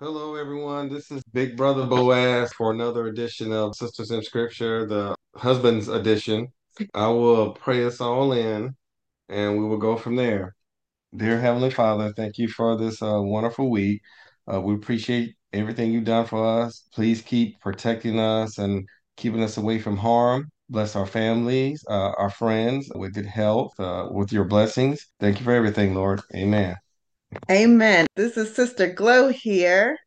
Hello, everyone. This is Big Brother Boaz for another edition of Sisters in Scripture, the husband's edition. I will pray us all in and we will go from there. Dear Heavenly Father, thank you for this uh, wonderful week. Uh, we appreciate everything you've done for us. Please keep protecting us and keeping us away from harm. Bless our families, uh, our friends with good health, uh, with your blessings. Thank you for everything, Lord. Amen. Amen. This is Sister Glow here,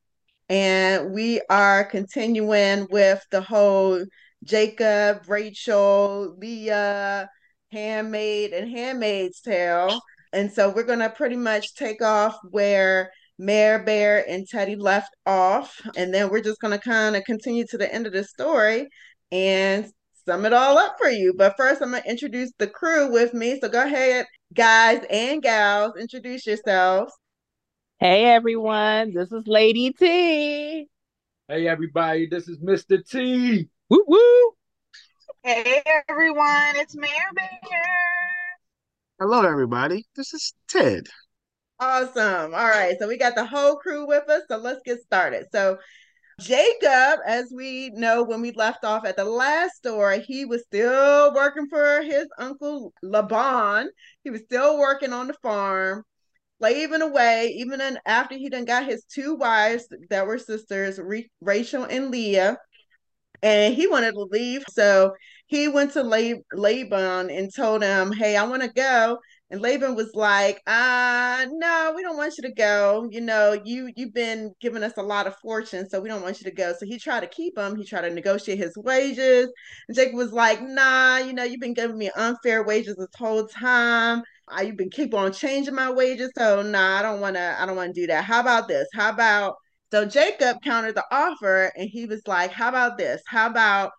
and we are continuing with the whole Jacob, Rachel, Leah, handmaid, and handmaid's tale. And so we're going to pretty much take off where Mare Bear and Teddy left off, and then we're just going to kind of continue to the end of the story and sum it all up for you. But first, I'm going to introduce the crew with me. So go ahead, guys and gals, introduce yourselves. Hey everyone, this is Lady T. Hey everybody, this is Mr. T. Woo woo. Hey everyone, it's Mayor Bear. Hello everybody, this is Ted. Awesome. All right, so we got the whole crew with us, so let's get started. So Jacob, as we know when we left off at the last story, he was still working for his uncle Laban. He was still working on the farm slaving away, even after he done got his two wives that were sisters, Rachel and Leah, and he wanted to leave. So he went to Lab- Laban and told him, Hey, I want to go. And Laban was like, uh, no, we don't want you to go. You know, you you've been giving us a lot of fortune, so we don't want you to go. So he tried to keep him. He tried to negotiate his wages. And Jacob was like, nah, you know, you've been giving me unfair wages this whole time. I you've been keep on changing my wages. So nah, I don't wanna, I don't wanna do that. How about this? How about so Jacob countered the offer and he was like, How about this? How about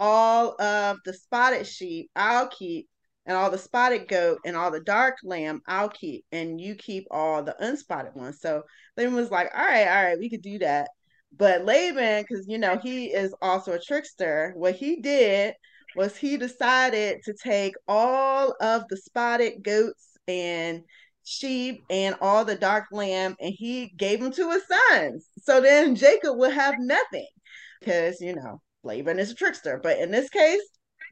all of the spotted sheep I'll keep and all the spotted goat and all the dark lamb I'll keep, and you keep all the unspotted ones. So Laban was like, All right, all right, we could do that. But Laban, because you know, he is also a trickster, what he did was he decided to take all of the spotted goats and sheep and all the dark lamb and he gave them to his sons. So then Jacob would have nothing because, you know, Laban is a trickster. But in this case,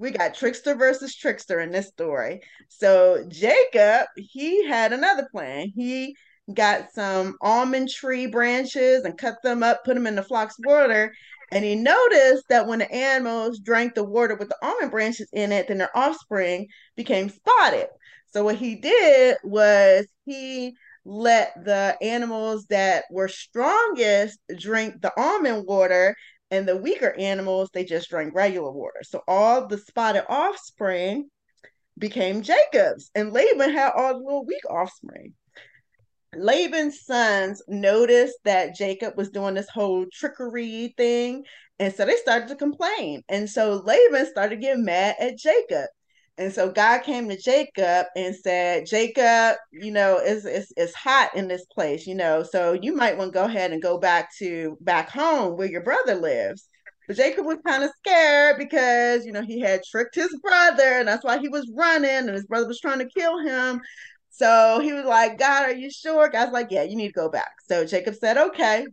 we got trickster versus trickster in this story. So Jacob, he had another plan. He got some almond tree branches and cut them up, put them in the flock's water. And he noticed that when the animals drank the water with the almond branches in it, then their offspring became spotted. So what he did was he let the animals that were strongest drink the almond water and the weaker animals they just drank regular water. So all the spotted offspring became jacob's. And laban had all the little weak offspring. Laban's sons noticed that jacob was doing this whole trickery thing. And so they started to complain. And so laban started getting mad at jacob and so God came to Jacob and said, Jacob, you know, it's, it's, it's hot in this place, you know, so you might want to go ahead and go back to back home where your brother lives. But Jacob was kind of scared because, you know, he had tricked his brother and that's why he was running and his brother was trying to kill him. So he was like, God, are you sure? God's like, yeah, you need to go back. So Jacob said, okay.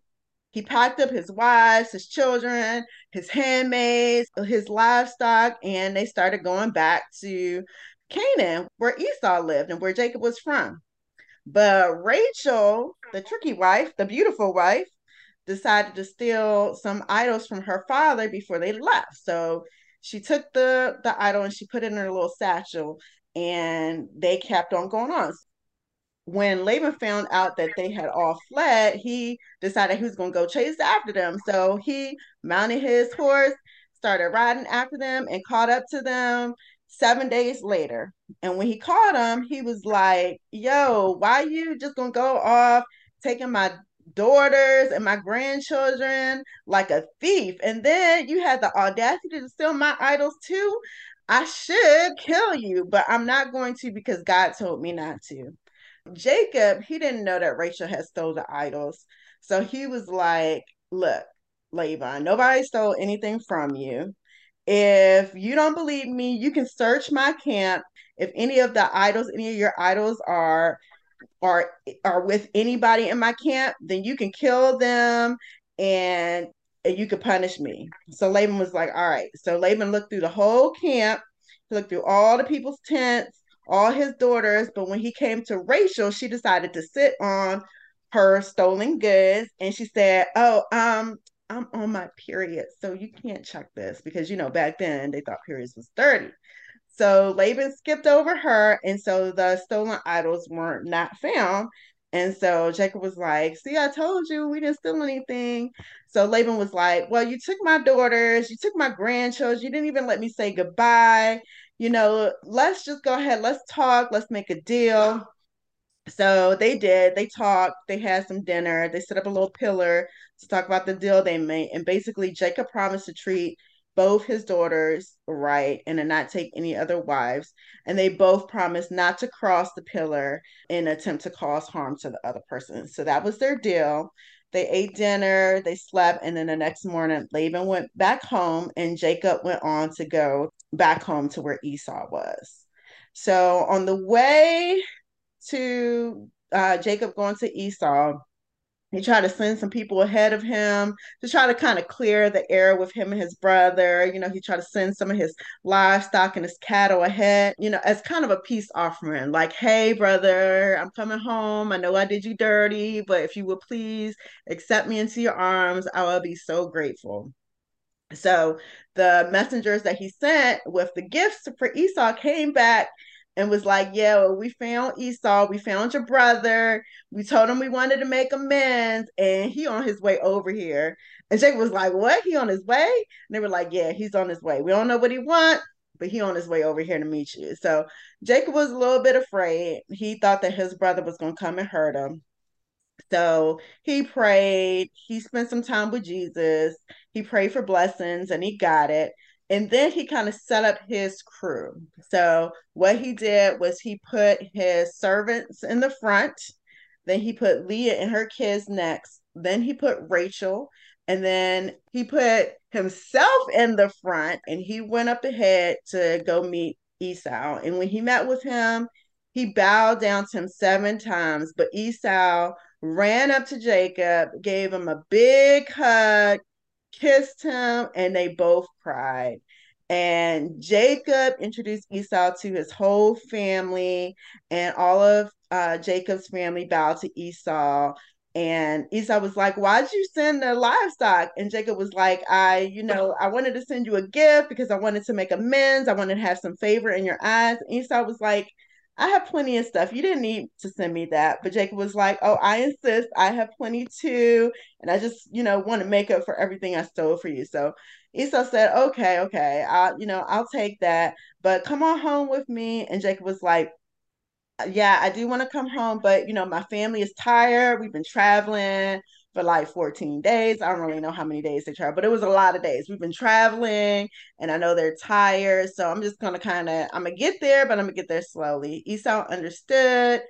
He packed up his wives, his children, his handmaids, his livestock, and they started going back to Canaan, where Esau lived and where Jacob was from. But Rachel, the tricky wife, the beautiful wife, decided to steal some idols from her father before they left. So she took the the idol and she put it in her little satchel and they kept on going on when Laban found out that they had all fled, he decided he was going to go chase after them. So he mounted his horse, started riding after them, and caught up to them seven days later. And when he caught them, he was like, Yo, why you just going to go off taking my daughters and my grandchildren like a thief? And then you had the audacity to steal my idols too. I should kill you, but I'm not going to because God told me not to. Jacob, he didn't know that Rachel had stole the idols. So he was like, look, Laban, nobody stole anything from you. If you don't believe me, you can search my camp. If any of the idols, any of your idols are are are with anybody in my camp, then you can kill them and, you could punish me. So Laban was like, all right. So Laban looked through the whole camp, he looked through all the people's tents, all his daughters, but when he came to Rachel, she decided to sit on her stolen goods and she said, "Oh, um I'm on my period, so you can't check this because you know back then they thought periods was dirty." So Laban skipped over her, and so the stolen idols were not found. And so Jacob was like, See, I told you we didn't steal anything. So Laban was like, Well, you took my daughters, you took my grandchildren, you didn't even let me say goodbye. You know, let's just go ahead, let's talk, let's make a deal. So they did. They talked. They had some dinner. They set up a little pillar to talk about the deal they made. And basically, Jacob promised to treat both his daughters right and to not take any other wives. And they both promised not to cross the pillar in attempt to cause harm to the other person. So that was their deal. They ate dinner, they slept, and then the next morning, Laban went back home and Jacob went on to go back home to where Esau was. So on the way to uh, Jacob going to Esau, he tried to send some people ahead of him to try to kind of clear the air with him and his brother. You know, he tried to send some of his livestock and his cattle ahead, you know, as kind of a peace offering. Like, hey, brother, I'm coming home. I know I did you dirty, but if you would please accept me into your arms, I will be so grateful. So the messengers that he sent with the gifts for Esau came back and was like, Yeah, well, we found Esau, we found your brother. We told him we wanted to make amends, and he on his way over here. And Jacob was like, What? He on his way? And they were like, Yeah, he's on his way. We don't know what he wants, but he on his way over here to meet you. So Jacob was a little bit afraid. He thought that his brother was gonna come and hurt him. So he prayed, he spent some time with Jesus, he prayed for blessings, and he got it. And then he kind of set up his crew. So what he did was he put his servants in the front, then he put Leah and her kids next, then he put Rachel, and then he put himself in the front and he went up ahead to go meet Esau. And when he met with him, he bowed down to him seven times, but Esau ran up to Jacob, gave him a big hug, kissed him, and they both cried. And Jacob introduced Esau to his whole family, and all of uh, Jacob's family bowed to Esau. And Esau was like, Why'd you send the livestock? And Jacob was like, I, you know, I wanted to send you a gift because I wanted to make amends. I wanted to have some favor in your eyes. And Esau was like, I have plenty of stuff. You didn't need to send me that. But Jacob was like, Oh, I insist. I have plenty too. And I just, you know, want to make up for everything I stole for you. So Esau said, Okay, okay, I'll, you know, I'll take that. But come on home with me. And Jacob was like, Yeah, I do want to come home, but you know, my family is tired. We've been traveling for like 14 days. I don't really know how many days they traveled, but it was a lot of days. We've been traveling and I know they're tired. So I'm just gonna kind of I'm gonna get there, but I'm gonna get there slowly. Esau understood.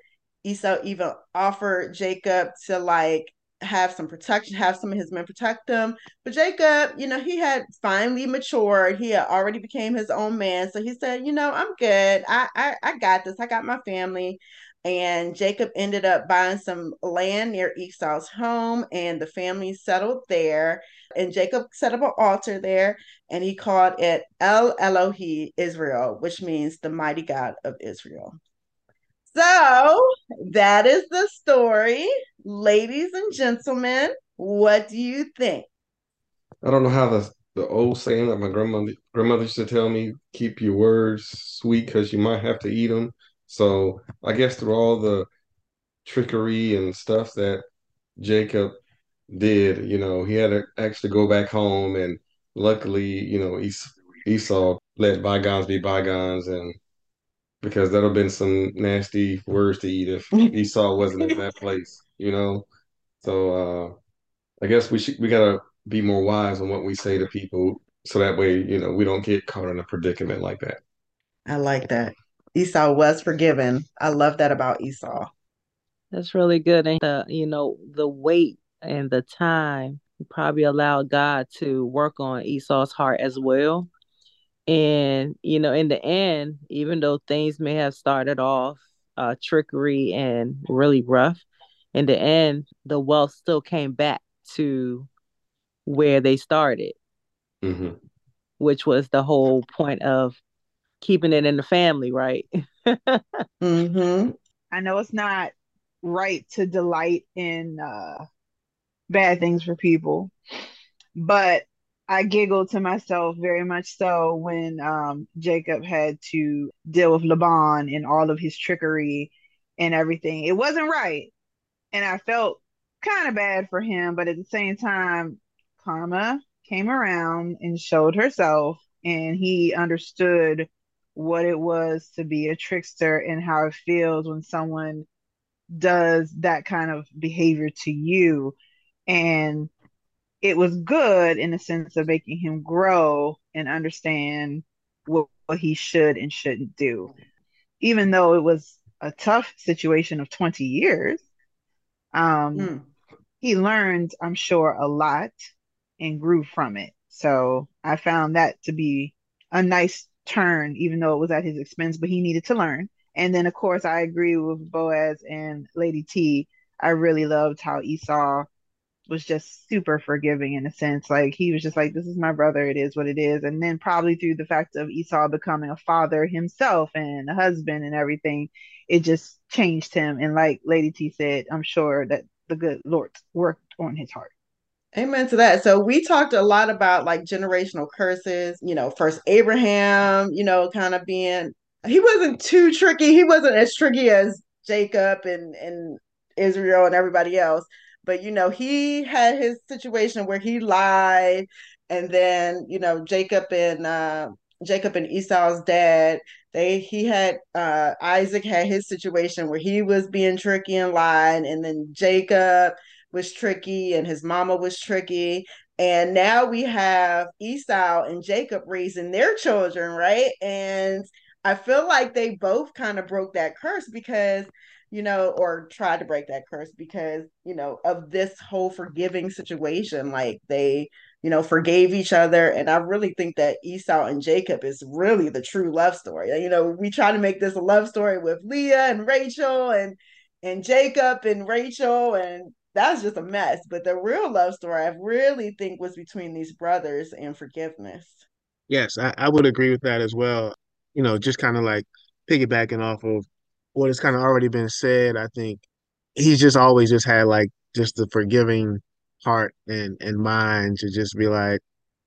Esau even offered Jacob to like have some protection, have some of his men protect him. But Jacob, you know, he had finally matured. He had already became his own man. So he said, you know, I'm good. I I, I got this. I got my family. And Jacob ended up buying some land near Esau's home, and the family settled there. And Jacob set up an altar there, and he called it El Elohe Israel, which means the mighty God of Israel. So that is the story. Ladies and gentlemen, what do you think? I don't know how the the old saying that my grandmother grandmother used to tell me, keep your words sweet because you might have to eat them. So I guess through all the trickery and stuff that Jacob did, you know, he had to actually go back home and luckily, you know, Es- Esau let bygones be bygones and because that'd have been some nasty words to eat if Esau wasn't in that place, you know. So uh I guess we should we gotta be more wise on what we say to people so that way, you know, we don't get caught in a predicament like that. I like that. Esau was forgiven. I love that about Esau. That's really good. And the, you know, the wait and the time probably allowed God to work on Esau's heart as well. And, you know, in the end, even though things may have started off uh, trickery and really rough. In the end, the wealth still came back to where they started, Mm-hmm. which was the whole point of keeping it in the family, right? Mm-hmm. I know it's not right to delight in uh, bad things for people, but I giggled to myself very much so when um, Jacob had to deal with Laban and all of his trickery and everything. It wasn't right. And I felt kind of bad for him, but at the same time, karma came around and showed herself, and he understood what it was to be a trickster and how it feels when someone does that kind of behavior to you. And it was good in the sense of making him grow and understand what, what he should and shouldn't do. Even though it was a tough situation of 20 years, um, Mm. he learned, I'm sure, a lot and grew from it. So I found that to be a nice turn, even though it was at his expense, but he needed to learn. And then, of course, I agree with Boaz and Lady T. I really loved how Esau was just super forgiving in a sense. Like he was just like, This is my brother, it is what it is. And then probably through the fact of Esau becoming a father himself and a husband and everything, it just changed him. And like Lady T said, I'm sure that the good Lord worked on his heart. Amen to that. So we talked a lot about like generational curses, you know, first Abraham, you know, kind of being he wasn't too tricky. He wasn't as tricky as Jacob and and Israel and everybody else. But you know, he had his situation where he lied and then, you know, Jacob and uh Jacob and Esau's dad, they he had uh Isaac had his situation where he was being tricky and lying and then Jacob was tricky and his mama was tricky. And now we have Esau and Jacob raising their children, right? And I feel like they both kind of broke that curse because, you know, or tried to break that curse because, you know, of this whole forgiving situation. Like they, you know, forgave each other. And I really think that Esau and Jacob is really the true love story. You know, we try to make this a love story with Leah and Rachel and and Jacob and Rachel and that's just a mess. But the real love story, I really think, was between these brothers and forgiveness. Yes, I, I would agree with that as well. You know, just kind of like piggybacking off of what has kind of already been said. I think he's just always just had like just the forgiving heart and and mind to just be like,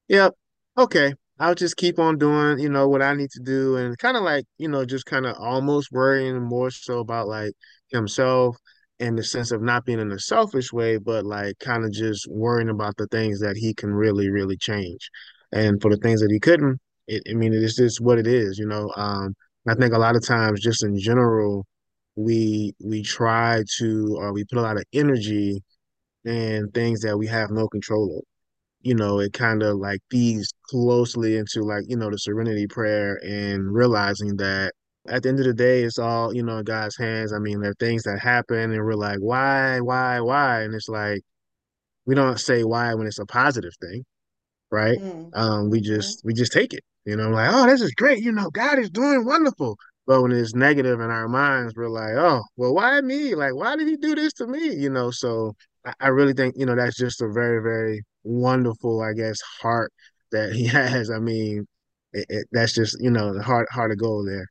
yep, okay, I'll just keep on doing, you know, what I need to do, and kind of like, you know, just kind of almost worrying more so about like himself in the sense of not being in a selfish way, but like kind of just worrying about the things that he can really, really change. And for the things that he couldn't, it, I mean, it's just what it is, you know. Um, I think a lot of times, just in general, we we try to, or we put a lot of energy in things that we have no control of you know, it kind of like feeds closely into like, you know, the serenity prayer and realizing that at the end of the day, it's all, you know, God's hands. I mean, there are things that happen and we're like, why, why, why? And it's like, we don't say why when it's a positive thing, right? Mm. Um, we Mhm. just, we just take it, you know, like, oh, this is great. You know, God is doing wonderful. But when it's negative in our minds, we're like, oh, well, why me? Like, why did he do this to me? You know, so I, I really think, you know, that's just a very, very wonderful, I guess, heart that he has. I mean, it, it, that's just, you know, the heart, heart of gold there.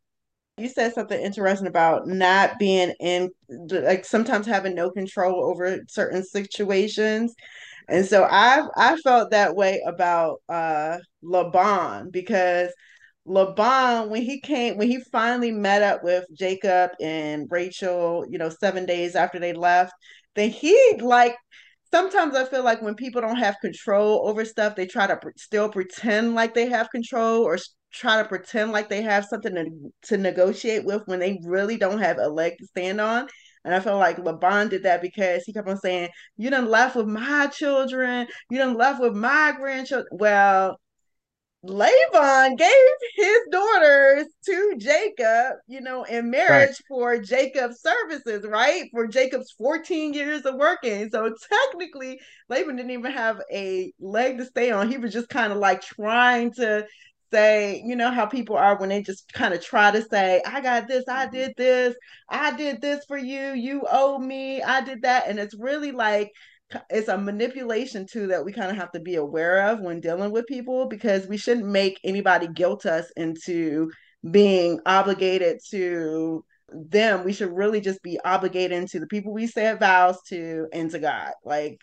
You said something interesting about not being in, like sometimes having no control over certain situations. And so I I felt that way about uh Laban because Laban when he came when he finally met up with Jacob and Rachel, you know, 7 days after they left, then he like sometimes I feel like when people don't have control over stuff, they try to pre- still pretend like they have control or try to pretend like they have something to, to negotiate with when they really don't have a leg to stand on. And I feel like Laban did that because he kept on saying, You done left with my children, you done left with my grandchildren. Well, Laban gave his daughters to Jacob, you know, in Right. marriage for Jacob's services, right? For Jacob's 14 years of working. So technically, Laban didn't even have a leg to stay on. He was just kind of like trying to say, you know how people are when they just kind of try to say, I got this, I mm-hmm. did this, I did this for you, you owe me, I did that. And it's really like it's a manipulation too that we kind of have to be aware of when dealing with people because we shouldn't make anybody guilt us into being obligated to them. We should really just be obligated to the people we said vows to and to God. Like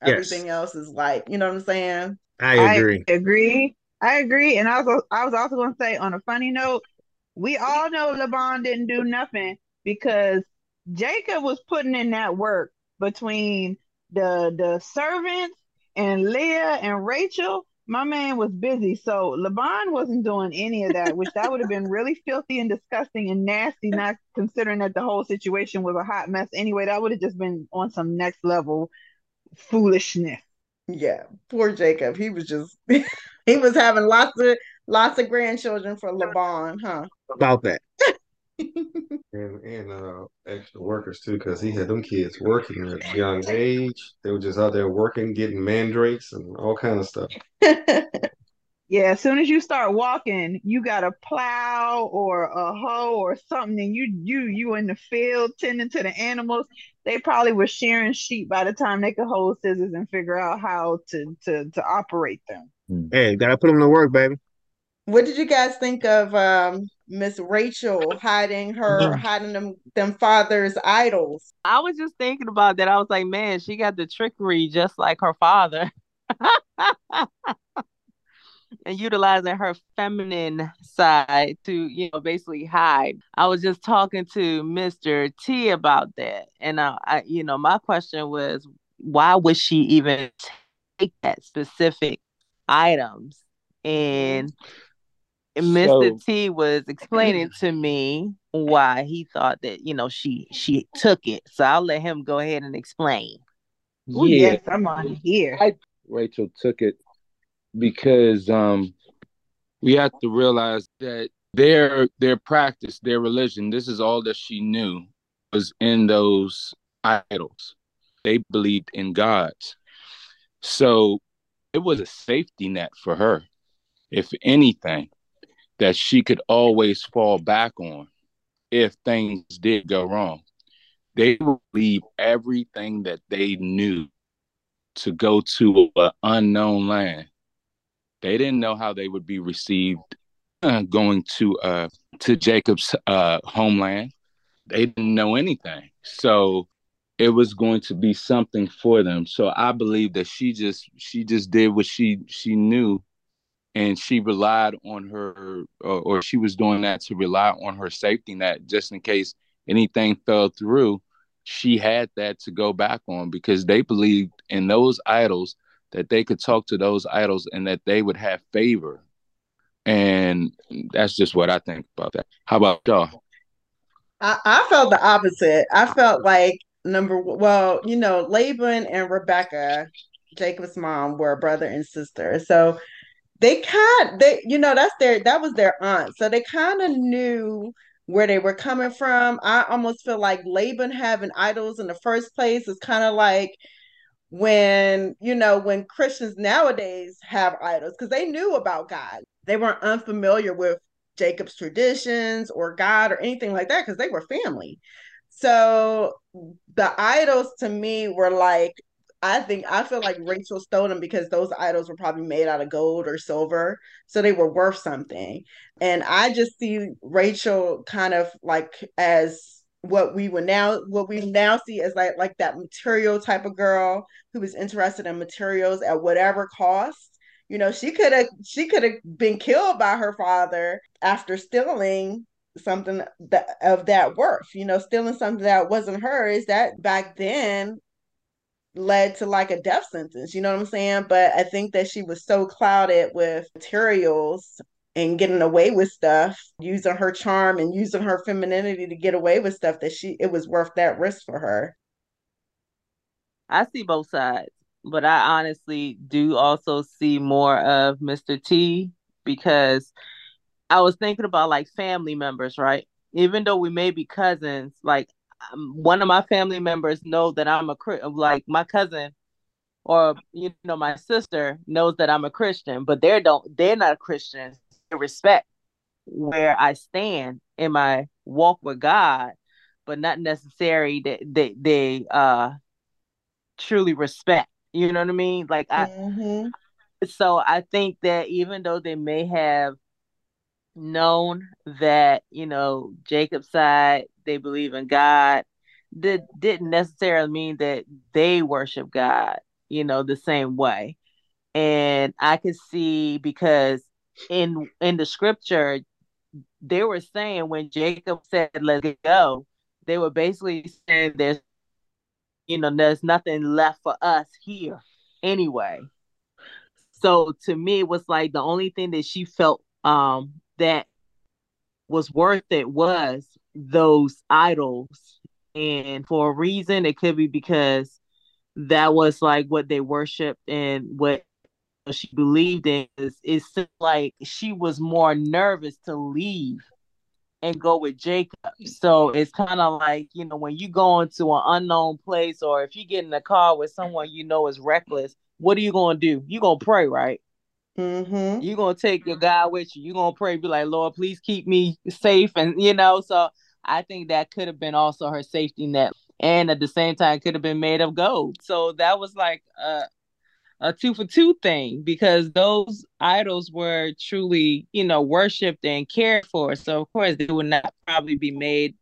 everything yes. else is like, you know what I'm saying? I agree. I agree. I agree. And I was I was also gonna say on a funny note, we all know Laban didn't do nothing because Jacob was putting in that work between the the servants and Leah and Rachel, my man was busy. So Laban wasn't doing any of that, which that would have been really filthy and disgusting and nasty, not considering that the whole situation was a hot mess anyway. That would have just been on some next level foolishness. Yeah, poor Jacob. He was just he was having lots of lots of grandchildren for Laban, huh? About that. and and uh, extra workers too, because he had them kids working at a young age. They were just out there working, getting mandrakes and all kind of stuff. yeah, as soon as you start walking, you got a plow or a hoe or something, and you you you in the field tending to the animals. They probably were shearing sheep by the time they could hold scissors and figure out how to to to operate them. Hey, gotta put them to work, baby. What did you guys think of um, Miss Rachel hiding her, mm-hmm. hiding them, them father's idols? I was just thinking about that. I was like, man, she got the trickery just like her father. and utilizing her feminine side to, you know, basically hide. I was just talking to Mr. T about that. And, uh, I, you know, my question was, why would she even take that specific items? And Mr. So, T was explaining to me why he thought that you know she she took it. So I'll let him go ahead and explain. Ooh, yeah, yes, I'm on here. I, Rachel took it because um we have to realize that their their practice, their religion, this is all that she knew was in those idols. They believed in gods. So it was a safety net for her, if anything that she could always fall back on if things did go wrong. They would leave everything that they knew to go to an unknown land. They didn't know how they would be received uh, going to uh, to Jacob's uh, homeland. They didn't know anything, so it was going to be something for them. So I believe that she just she just did what she she knew and she relied on her or, or, she was doing that to rely on her safety net just in case anything fell through. She had that to go back on because they believed in those idols that they could talk to those idols and that they would have favor. And that's just what i think about that. How about y'all? I, I felt the opposite. I felt like number well you know laban and rebecca jacob's mom were brother and sister. So they kind they you know that's their that was their aunt. So they kind of knew where they were coming from. I almost feel like laban having idols in the first place is kind of like when you know when christians nowadays have idols because they knew about god. They weren't unfamiliar with jacob's traditions or god or anything like that because they were family. So the idols to me were like I think I feel like Rachel stole them because those idols were probably made out of gold or silver, so they were worth something. And I just see Rachel kind of like as what we would now what we now see as like like that material type of girl who was interested in materials at whatever cost. You know, she could have she could have been killed by her father after stealing something that of that worth you know stealing something that wasn't hers that back then led to like a death sentence. You know what I'm saying? But I think that she was so clouded with materials and getting away with stuff, using her charm and using her femininity to get away with stuff that she it was worth that risk for her. I see both sides, but I honestly do also see more of Mr. T because I was thinking about like family members, right? Even though we may be cousins, like one of my family members know that I'm a like my cousin or you know my sister knows that I'm a Christian, but they don't they're not Christians. respect where I stand in my walk with God, but not necessarily that they, they uh truly respect. You know what I mean? Like I mm-hmm. so I think that even though they may have known that, you know, Jacob's side, they believe in God, that didn't necessarily mean that they worship God, you know, the same way. And I could see because in in the scripture, they were saying when Jacob said, "Let's go," they were basically saying, "There's, you know, there's nothing left for us here anyway." So to me, it was like the only thing that she felt um that was worth it was those idols, and for a reason, it could be because that was like what they worshipped and what she believed in is it's like she was more nervous to leave and go with Jacob. So it's kind of like, you know, when you go into an unknown place or if you get in a car with someone you know is reckless, what are you going to do? You're going to pray, right? Mm-hmm. You're going to take your God with you. You're going to pray, be like, Lord, please keep me safe. And, you know, so I think that could have been also her safety net. And at the same time, could have been made of gold. So that was like a, a two for two thing because those idols were truly, you know, worshipped and cared for. So of course they would not probably be made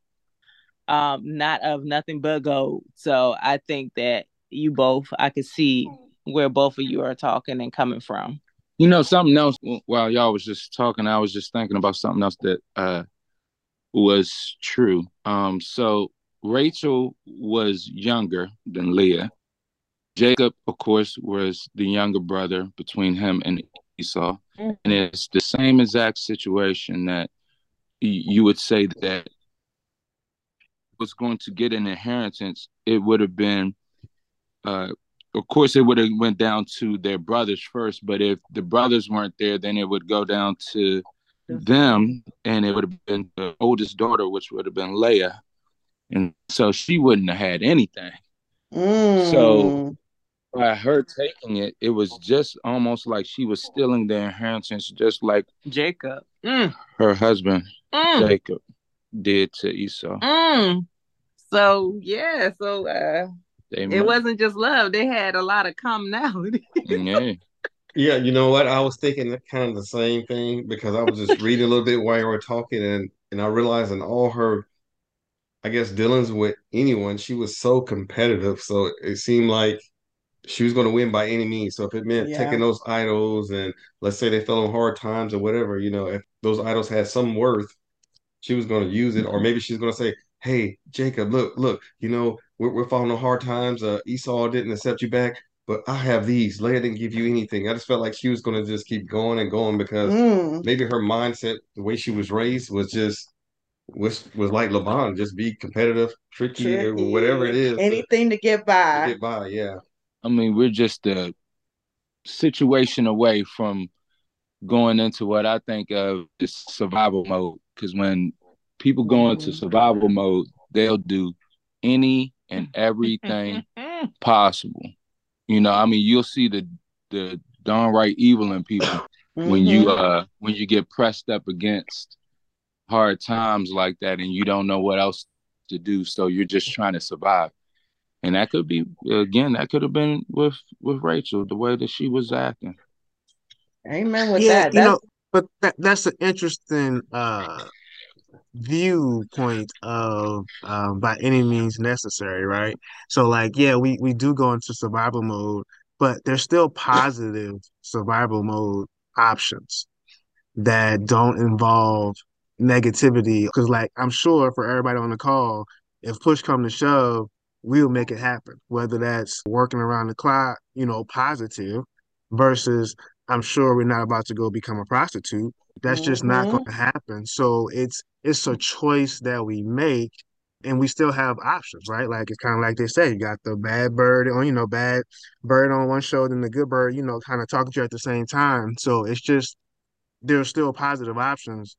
um not of nothing but gold. So I think that you both I could see where both of you are talking and coming from. You know, something else while y'all was just talking, I was just thinking about something else that uh was true. Um so Rachel was younger than Leah Jacob, of course, was the younger brother between him and Esau. Mm-hmm. And it's the same exact situation that you would say that was going to get an inheritance, it would have been uh, of course it would have went down to their brothers first, but if the brothers weren't there, then it would go down to them and it would have been the oldest daughter, which would have been Leah. And so she wouldn't have had anything. Mm. So by her taking it, it was just almost like she was stealing the inheritance, just like Jacob, mm. her husband mm. Jacob did to Esau. Mm. So yeah, so uh, it wasn't just love; they had a lot of commonality. yeah. Yeah, you know what? I was thinking kind of the same thing because I was just reading a little bit while you were talking, and and I realized in all her, I guess, dealings with anyone, she was so competitive. So it seemed like she was going to win by any means. So if it meant yeah. taking those idols and let's say they fell on hard times or whatever, you know, if those idols had some worth, she was going to use it. Or maybe she's going to say, "Hey, Jacob, look, look, you know, we're, we're falling on hard times. Uh, Esau didn't accept you back, but I have these. Leah didn't give you anything. I just felt like she was going to just keep going and going because mm. maybe her mindset, the way she was raised, was just was was like Laban, just be competitive, tricky, tricky. or whatever it is. Anything to, to get by. To get by, yeah. I mean, we're just a situation away from going into what I think of as survival mode. Because when people go into mm-hmm. survival mode, they'll do any and everything possible. You know, I mean, you'll see the the downright evil in people mm-hmm. when you uh when you get pressed up against hard times like that and you don't know what else to do, so you're just trying to survive and that could be again that could have been with with Rachel the way that she was acting. Amen with yeah, that. You know, but that that's an interesting uh viewpoint of um, by any means necessary, right? So like, yeah, we we do go into survival mode, but there's still positive survival mode options that don't involve negativity. Because like, I'm sure for everybody on the call, if push come to shove, we'll make it happen. Whether that's working around the clock, you know, positive versus I'm sure we're not about to go become a prostitute. That's mm-hmm. just not going to mm-hmm. happen. So it's it's a choice that we make and we still have options, right? Like it's kind of like they say, you got the bad bird on, you know, bad bird on one shoulder and the good bird, you know, kind of talking to you at the same time. So it's just there's still positive options.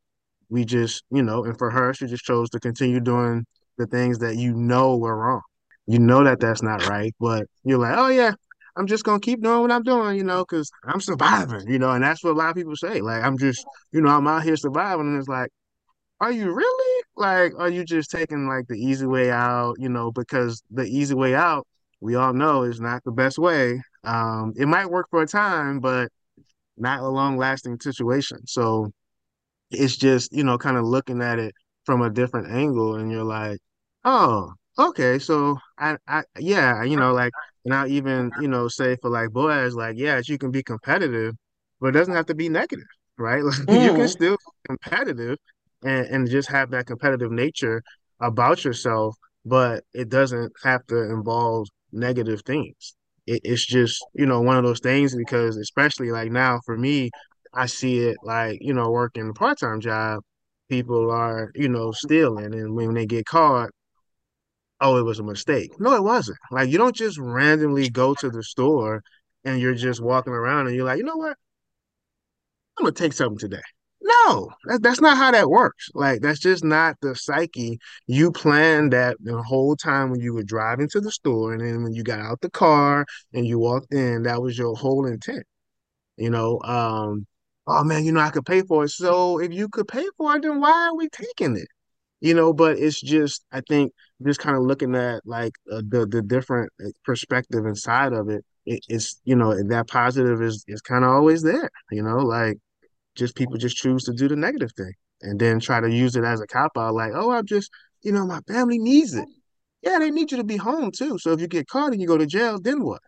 We just, you know, and for her, she just chose to continue doing the things that you know were wrong you know that that's not right, but you're like, oh yeah, I'm just gonna keep doing what I'm doing, you know, because I'm surviving, you know, and that's what a lot of people say. Like, I'm just, you know, I'm out here surviving, and it's like, are you really? Like, are you just taking like the easy way out, you know, because the easy way out, we all know is not the best way. Um, it might work for a time, but not a long lasting situation. So it's just, you know, kind of looking at it from a different angle and you're like, oh, okay, so I, I, yeah, you know, like, and I even, you know, say for like Boaz, like, yes, you can be competitive, but it doesn't have to be negative, right? Like, mm. you can still be competitive and, and just have that competitive nature about yourself, but it doesn't have to involve negative things. It, it's just, you know, one of those things because especially like now for me, I see it like, you know, working a part-time job, people are, you know, stealing and when they get caught, oh, it was a mistake. No, it wasn't. Like you don't just randomly go to the store and you're just walking around and you're like, you know what? I'm gonna take something today. No, that, that's not how that works. Like that's just not the psyche. You planned that the whole time when you were driving to the store, and then when you got out the car and you walked in, that was your whole intent. You know, um, oh man, you know I could pay for it. So if you could pay for it, then why are we taking it? You know, but it's just I think just kind of looking at like uh, the the different perspective inside of it. it it's you know that positive is is kind of always there. You know, like just people just choose to do the negative thing and then try to use it as a cop out, like, oh, I'm just, you know, my family needs it. Yeah, they need you to be home too. So if you get caught and you go to jail, then what?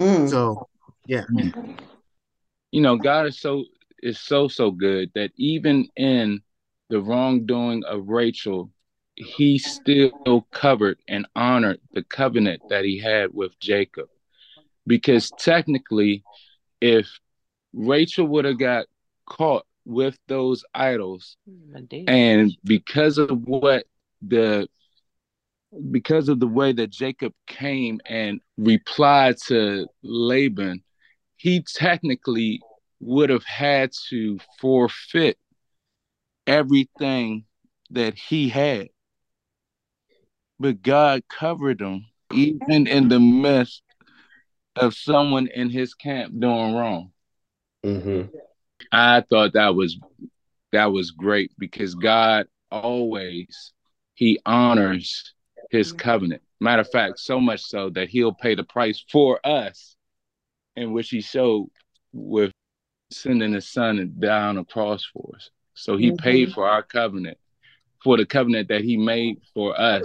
Mm. So yeah. You know, God is so is so so good that even in the wrongdoing of Rachel, he still covered and honored the covenant that he had with Jacob. Because technically, if Rachel would have got caught with those idols and because of what the because of the way that Jacob came and replied to Laban, he technically would have had to forfeit everything that he had. But God covered him even in the midst of someone in his camp doing wrong. Mm-hmm. I thought that was that was great because God always he honors his covenant. Matter of fact, so much so that he'll pay the price for us, in which he showed with sending his son down a cross for us. So he mm-hmm. paid for our covenant, for the covenant that he made for us.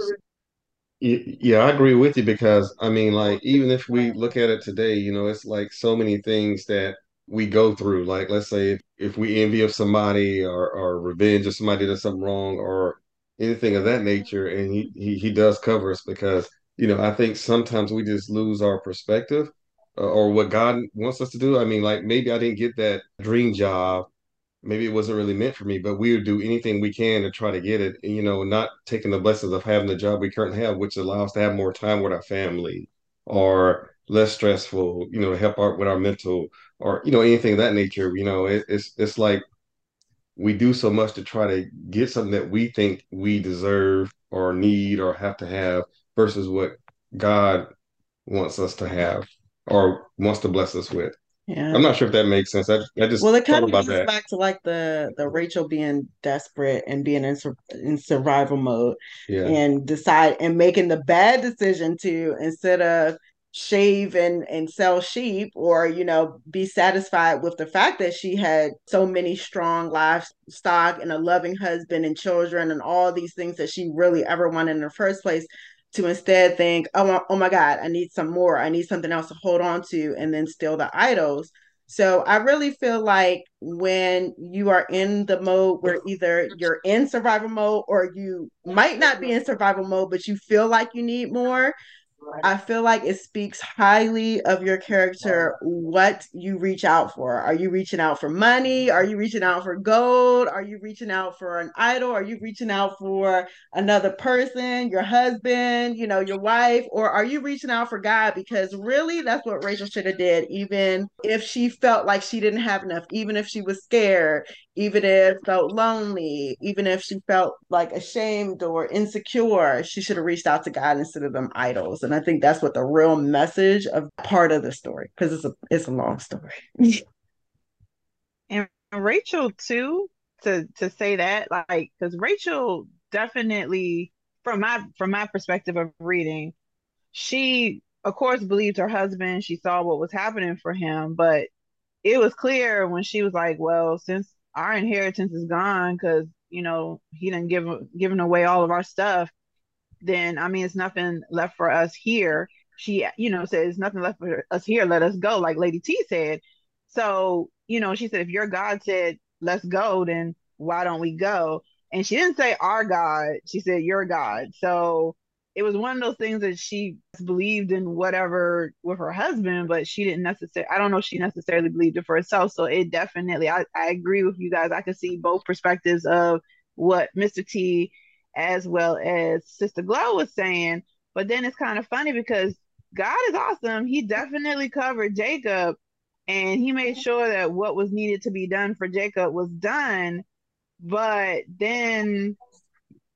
Yeah, I agree with you because I mean, like, even if we look at it today, you know, it's like so many things that we go through. Like, let's say if, if we envy of somebody or, or revenge of somebody does something wrong or anything of that nature, and he, he he does cover us because you know I think sometimes we just lose our perspective uh, or what God wants us to do. I mean, like maybe I didn't get that dream job. Maybe it wasn't really meant for me, but we would do anything we can to try to get it. And, you know, not taking the blessings of having the job we currently have, which allows us to have more time with our family or less stressful, you know, to help out with our mental or, you know, anything of that nature. You know, it, it's it's like we do so much to try to get something that we think we deserve or need or have to have versus what God wants us to have or wants to bless us with. Yeah. I'm not sure if that makes sense. I, I just well, it kind of goes back to like the the Rachel being desperate and being in in survival mode, yeah. and decide and making the bad decision to instead of shave and and sell sheep or you know be satisfied with the fact that she had so many strong livestock and a loving husband and children and all these things that she really ever wanted in the first place to instead think oh, oh my god i need some more. I need something else to hold on to and then steal the idols. So i really feel like when you are in the mode where either you're in survival mode or you might not be in survival mode but you feel like you need more I feel like it speaks highly of your character what you reach out for. Are you reaching out for money? Are you reaching out for gold? Are you reaching out for an idol? Are you reaching out for another person, your husband, you know, your wife, or are you reaching out for God? Because really that's what Rachel should have did, even if she felt like she didn't have enough, even if she was scared, even if felt lonely, even if she felt like ashamed or insecure, she should have reached out to God instead of them idols. And I think that's what the real message of part of the story, because it's a it's a long story. and Rachel too, to to say that, like, because Rachel definitely, from my from my perspective of reading, she of course believed her husband. She saw what was happening for him, but it was clear when she was like, "Well, since our inheritance is gone because you know he didn't give giving away all of our stuff then i mean it's nothing left for us here. She you know says nothing left for us here. Let us go like lady t said. So you know she said if your god said let's go then why don't we go? And she didn't say our god. She said your god. So it was one of those things that she believed in whatever with her husband, but she didn't necessarily, I don't know she necessarily believed it for herself. So it definitely, I, I agree with you guys. I can see both perspectives of what Mr. T as well as Sister Glow was saying. But then it's kind of funny because God is awesome. He definitely covered Jacob and he made sure that what was needed to be done for Jacob was done. But then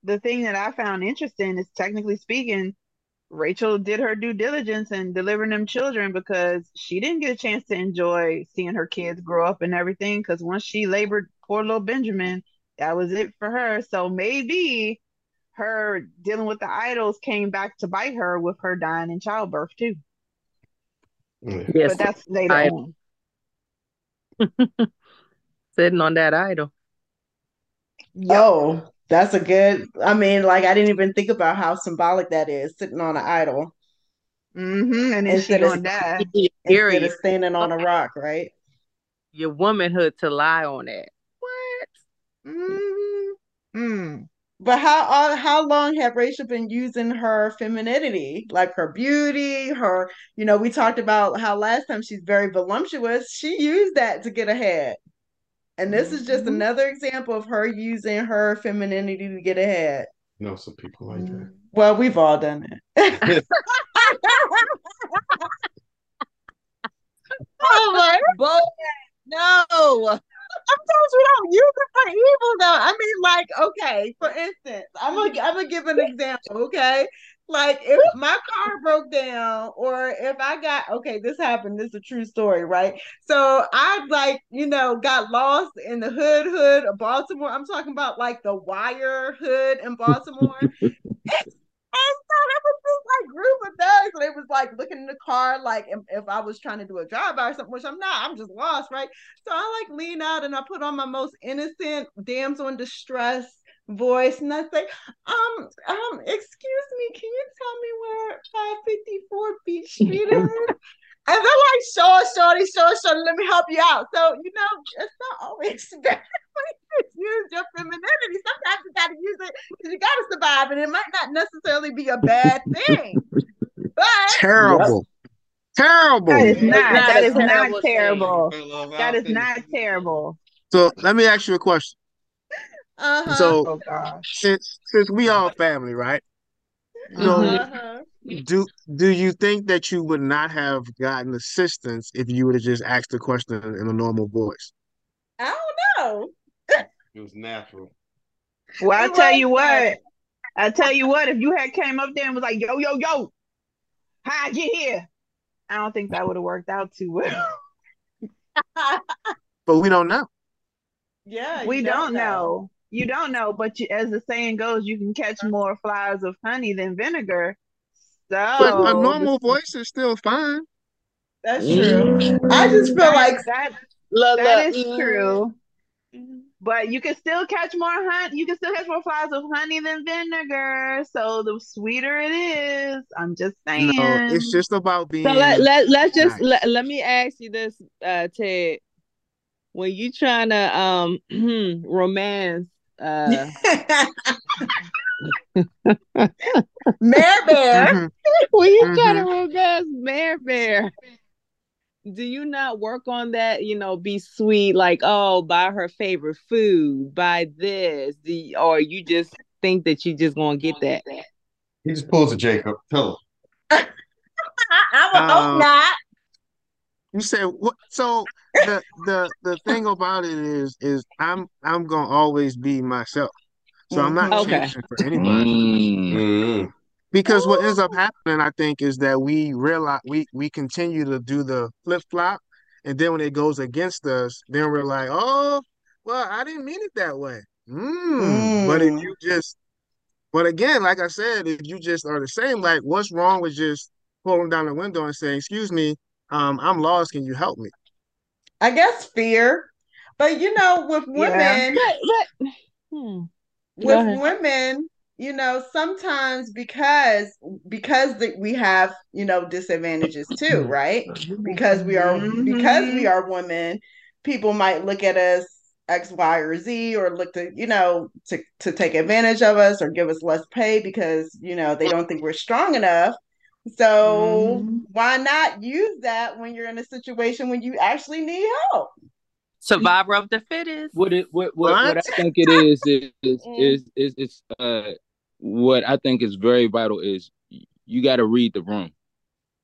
the thing that I found interesting is technically speaking, Rachel did her due diligence in delivering them children because she didn't get a chance to enjoy seeing her kids grow up and everything. Because once she labored poor little Benjamin, that was it for her. So maybe her dealing with the idols came back to bite her with her dying in childbirth too. Yes, but that's later I... on. Sitting on that idol. Yo, that's a good. I mean, like I didn't even think about how symbolic that is, sitting on an idol. Mm-hmm. And then instead she gonna die. Instead of standing on a rock, right? Your womanhood to lie on it. What? Mm-hmm. Mm. But how how long have Rachel been using her femininity, like her beauty, her you know we talked about how last time she's very voluptuous. She used that to get ahead. And this is just mm-hmm. another example of her using her femininity to get ahead. You know some people like that. Well, we've all done it. oh my boy. No. Sometimes we don't use it for evil though. I mean, like, okay, for instance, I'm gonna I'm gonna give an example, okay? Like if my car broke down or if I got okay, this happened, this is a true story, right? So I like, you know, got lost in the hood hood of Baltimore. I'm talking about like the wire hood in Baltimore. and so there was this like group of thugs, and they was like looking in the car, like if, if I was trying to do a drive by or something, which I'm not, I'm just lost, right? So I like lean out and I put on my most innocent damsel in distress voice and I say, um, um, excuse me, can you tell me where 554 Beach Street is? and they're like, sure, shorty, sure, sure, let me help you out. So, you know, it's not always bad use your femininity. Sometimes you gotta use it because you gotta survive, and it might not necessarily be a bad thing. But terrible. Terrible. That is not. That is not terrible. That is not terrible. So let me ask you a question. Uh-huh. So oh, since since we all family, right? So uh-huh. do do you think that you would not have gotten assistance if you would have just asked the question in a normal voice? I don't know. it was natural. Well, I tell you what. I tell you what, if you had came up there and was like, yo, yo, yo, how I get here? I don't think that would have worked out too well. but we don't know. Yeah. We don't, don't know. know you don't know, but you, as the saying goes, you can catch more flies of honey than vinegar. So but a normal voice is still fine. That's true. Mm-hmm. I just feel like that. that is true. But you can still catch more honey. You can still catch more flies of honey than vinegar. So the sweeter it is, I'm just saying. No, it's just about being. So let let let's just nice. let, let me ask you this, uh, Ted. When you trying to um romance uh Mare Bear. Mm-hmm. when you mm-hmm. try to romance Mare Bear, do you not work on that? You know, be sweet, like oh, buy her favorite food, buy this, the or you just think that you just gonna get that. He just pulls a Jacob. Tell him. I would um, hope not. You said what? So the the the thing about it is is I'm I'm gonna always be myself. So I'm not Mhm. Okay. changing for anybody. Mm. Mm. Because what ends up happening, I think, is that we realize we we continue to do the flip flop, and then when it goes against us, then we're like, oh, well, I didn't mean it that way. Mm. But if Mm. you just, but again, like I said, if you just are the same, like, what's wrong with just pulling down the window and saying, "Excuse me, um, I'm lost. Can you help me?" I guess fear. But you know, with Yeah. women, But but hmm. With women, you know, sometimes because because the, we have, you know, disadvantages too, right? Because we are because we Mhm. are women, people might look at us X, Y, or Z, or look to, you know, to to take advantage of us or give us less pay because, you know, they don't think we're strong enough. So Mhm. why not use that when you're in a situation when you actually need help? Survivor of the fittest. What it what what what I think it is is is Mm. is is uh what I think is very vital is you got to read the room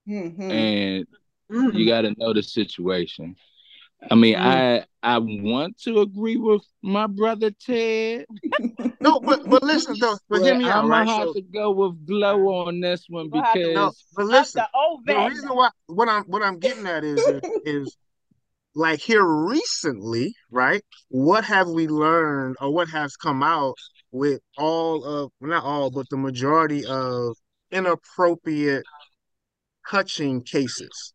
Mhm. and Mm. you got to know the situation. I mean, Mm. I I want to agree with my brother Ted, No, but but listen though, but but hear me out, I'm gonna have So to go with Glow on this one You gonna no, because but listen, the old the reason why what I'm what I'm getting at is is, is like here recently, right? What have we learned or what has come out with all of well, not all, but the majority of inappropriate touching cases,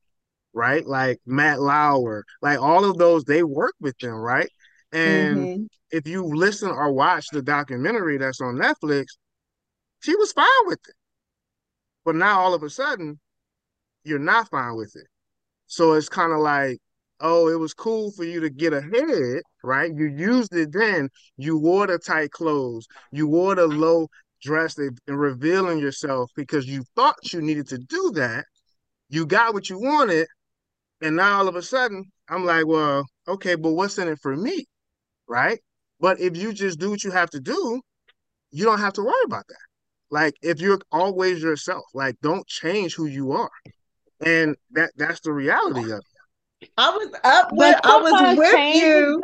right? Like Matt Lauer, like all of those, they work with them, right? And Mhm. if you listen or watch the documentary that's on Netflix, she was fine with it. But now all of a sudden, you're not fine with it. So it's kind of like, oh, it was cool for you to get ahead, right? You used it then. You wore the tight clothes. You wore the low dress and revealing yourself because you thought you needed to do that. You got what you wanted. And now all of a sudden, I'm like, well, okay, but what's in it for me? Right? But if you just do what you have to do, you don't have to worry about that. Like if you're always yourself, like don't change who you are. And that that's the reality of it. I was up with I was with you.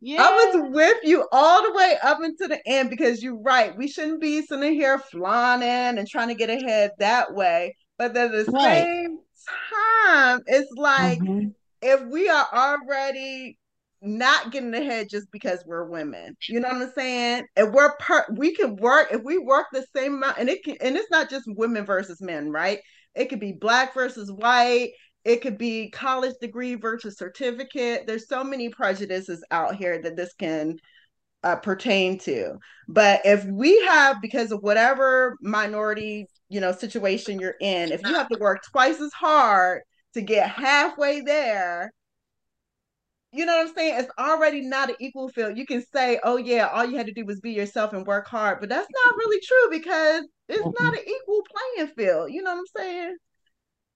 Yeah. I was with you all the way up until the end because you're right. We shouldn't be sitting here flaunting and trying to get ahead that way. But at the Right. same time, it's like Mhm. if we are already not getting ahead just because we're women, you know what I'm saying? If we're per, we can work if we work the same amount, and it can, and it's not just women versus men, right? It could be black versus white. It could be college degree versus certificate. There's so many prejudices out here that this can uh, pertain to. But if we have, because of whatever minority, you know, situation you're in, if you have to work twice as hard to get halfway there, you know what I'm saying? It's already not an equal field. You can say, oh, yeah, all you had to do was be yourself and work hard, but that's not really true because it's not an equal playing field. You know what I'm saying?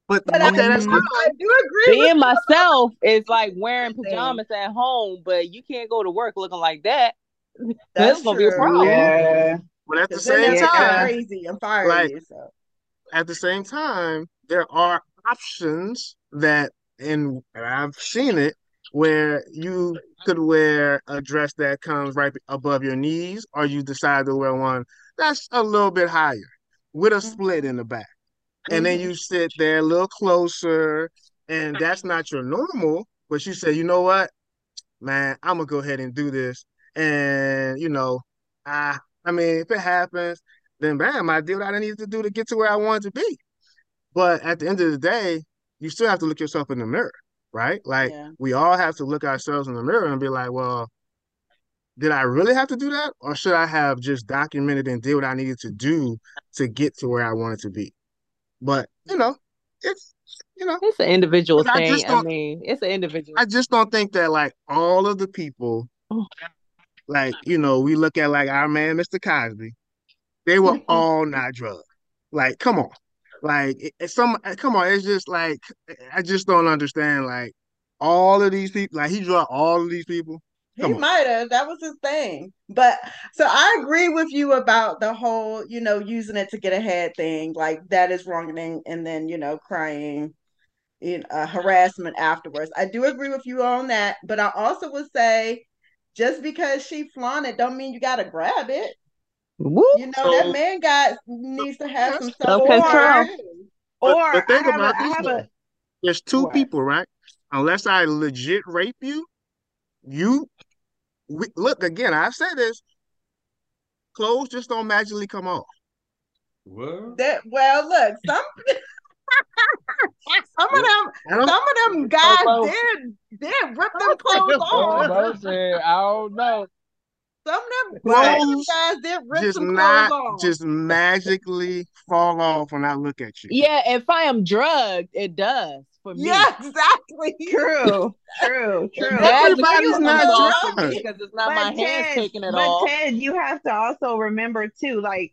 But But I, okay, I, fine. I do agree with Being myself is like wearing pajamas at home, but you can't go to work looking like that. That's That's gonna be a problem. Yeah. But at the same time, crazy and fire like you. So at the same time, there are options that, and I've seen it, where you could wear a dress that comes right above your knees, or you decide to wear one that's a little bit higher with a split in the back. And then Mhm. you sit there a little closer, and that's not your normal, but you say, you know what, man, I'm gonna go ahead and do this. And you know, I I mean, if it happens, then bam, I did what I needed to do to get to where I wanted to be. But at the end of the day, you still have to look yourself in the mirror, right? Like yeah. we all have to look ourselves in the mirror and be like, well, did I really have to do that? Or should I have just documented and did what I needed to do to get to where I wanted to be? But you know, it's you know, It's an individual but I thing. I mean, it's an individual. I just don't think that like all of the people, Oh. Like, you know, we look at like our man, Mr. Cosby, they were all not drugged. Like, come on. Like it, it's some come on, it's just like I just don't understand like all of these people, like he drugged all of these people. He on. might have. That was his thing. But so I agree with you about the whole, you know, using it to get ahead thing. Like that is wrong and then and then, you know, crying in uh, harassment afterwards. I do agree with you on that, but I also would say just because she flaunted don't mean you gotta grab it. Woo. You know that man got needs to have some Self self control. Or But- but think I have, about a, I this have a There's two What? people, right? Unless I legit rape you, you we, look again. I've said this. Clothes just don't magically come off. Well, That well, look, some some of them I don't. some of them guys Bobo. did did rip them clothes off. I don't know. Some of them, Clothes some of them guys did rip just some clothes off. just magically fall off when I look at you. Yeah, if I am drugged, it does for me. yeah, exactly. true, true, true. Everybody's not off drugged. because it's not But my hands taking it but off. Ted, you have to also remember too, like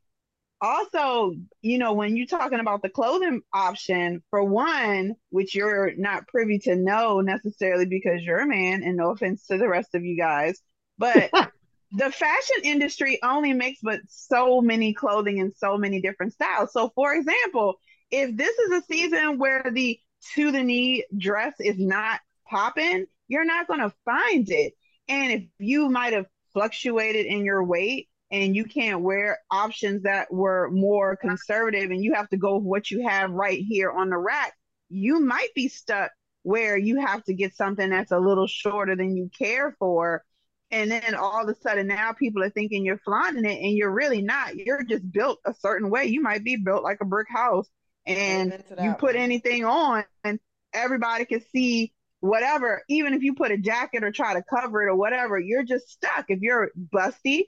also, you know, when you're talking about the clothing option, for one, which you're not privy to know necessarily because you're a man, and no offense to the rest of you guys, but the fashion industry only makes but so many clothing in so many different styles. So, for example, if this is a season where the to the knee dress is not popping, you're not going to find it. And if you might have fluctuated in your weight and you can't wear options that were more conservative and you have to go with what you have right here on the rack, you might be stuck where you have to get something that's a little shorter than you care for. And then all of a sudden now people are thinking you're flaunting it and you're really not. You're just built a certain way. You might be built like a brick house and Amen to that you put one. anything on and everybody can see whatever. Even if you put a jacket or try to cover it or whatever, you're just stuck. If you're busty,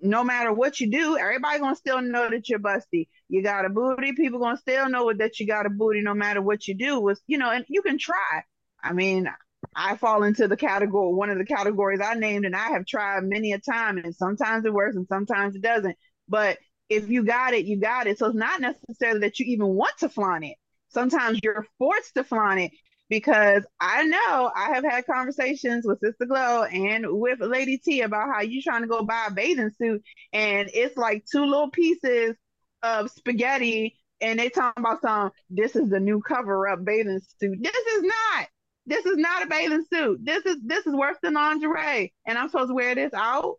no matter what you do, everybody gonna still know that you're busty. You got a booty, people gonna still know that you got a booty no matter what you do. Was you know, and you can try. I mean, I fall into the category, one of the categories I named, and I have tried many a time, and sometimes it works and sometimes it doesn't. But if you got it, you got it. So it's not necessarily that you even want to flaunt it. Sometimes you're forced to flaunt it because I know I have had conversations with Sister Glow and with Lady T about how you trying to go buy a bathing suit and it's like two little pieces of spaghetti and they talking about some this is the new cover up bathing suit. This is not. This is not a bathing suit. This is this is worse than lingerie. And I'm supposed to wear this out?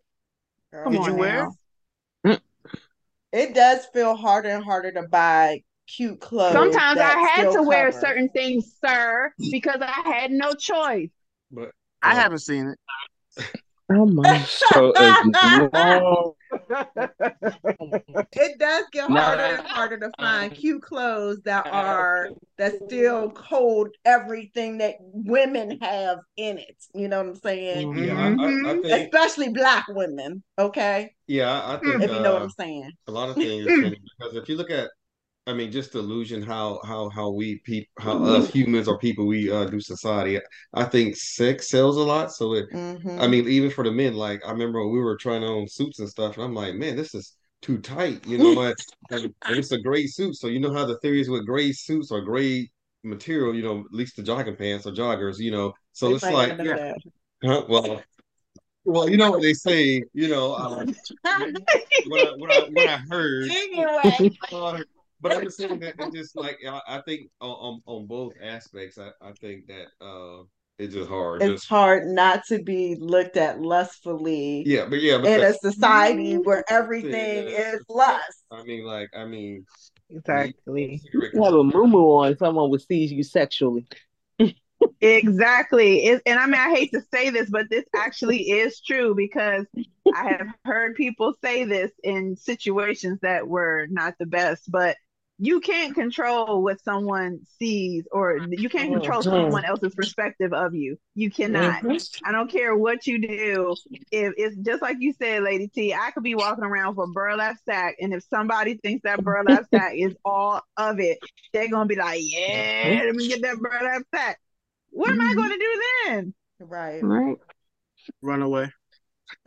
Come Did on you wear? It does feel harder and harder to buy cute clothes. Sometimes I had still to wear certain things, sir, because I had no choice. but I uh, haven't seen it. Oh my. So as long It does get No. harder and harder to find cute clothes that are that still hold everything that women have in it. You know what I'm saying? yeah, I, I, I Mhm. think Especially black women. Okay, yeah, I I think if you know what uh, I'm saying. a lot of things because if you look at I mean just illusion how how how we peop how us humans or people we uh do society. I think sex sells a lot so it Mhm. I mean even for the men like I remember we were trying on suits and stuff and I'm like man this is too tight you know and, and it's a gray suit so you know how the theories with gray suits or gray material you know at least the jogging pants or joggers you know so They it's like yeah. huh, well well you know what they say you know uh, what I, what I, what I heard anyway, but I'm just saying that it's just like I, I think on, on on both aspects, I, I think that uh it's just hard. it's Just hard not to be looked at lustfully yeah, but yeah, but in a society where everything Yeah. is lust. I mean, like I mean, Exactly. cigarette You have a moo on, someone would seize you sexually. Exactly. It, and I mean, I hate to say this, but this actually is true because I have heard people say this in situations that were not the best, but you can't control what someone sees or you can't control Mhm. someone else's perspective of you. You cannot. I don't care what you do. If it's just like you said, Lady T, I could be walking around with a burlap sack, and if somebody thinks that burlap sack is all of it, they're gonna be like, "Yeah, let me get that burlap sack." What am I gonna do then? Right. Right. Run away.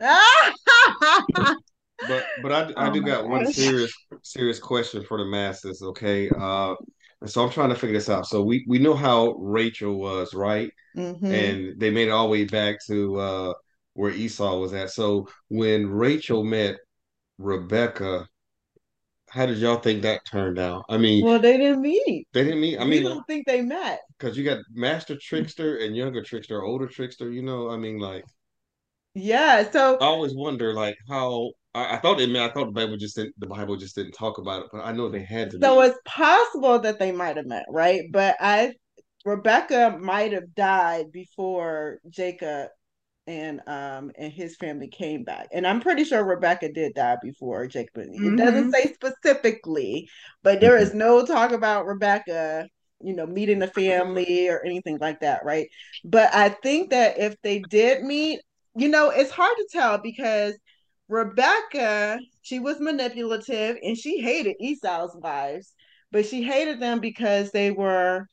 but but I, I Oh do got one gosh. serious serious question for the masses. Okay, uh, and so I'm trying to figure this out. So we we know how Rachel was, right? Mhm. and they made it all the way back to uh, where Esau was at. So when Rachel met Rebecca, how did y'all think that turned out? I mean, Well, they didn't meet. they didn't meet. I we mean, don't think they met. because you got Master Trickster and Younger Trickster, older Trickster. You know, I mean, like Yeah. So I always wonder, like how I, I thought it. Meant I thought the Bible just didn't. The Bible just didn't talk about it, but I know they had to. so meet. it's possible that they might have met, right? But I Rebecca might have died before Jacob and um and his family came back. And I'm pretty sure Rebecca did die before Jacob. It doesn't Mhm. say specifically, but there is no talk about Rebecca, you know, meeting the family or anything like that, right? But I think that if they did meet, you know, it's hard to tell because Rebecca, she was manipulative and she hated Esau's wives, but she hated them because they were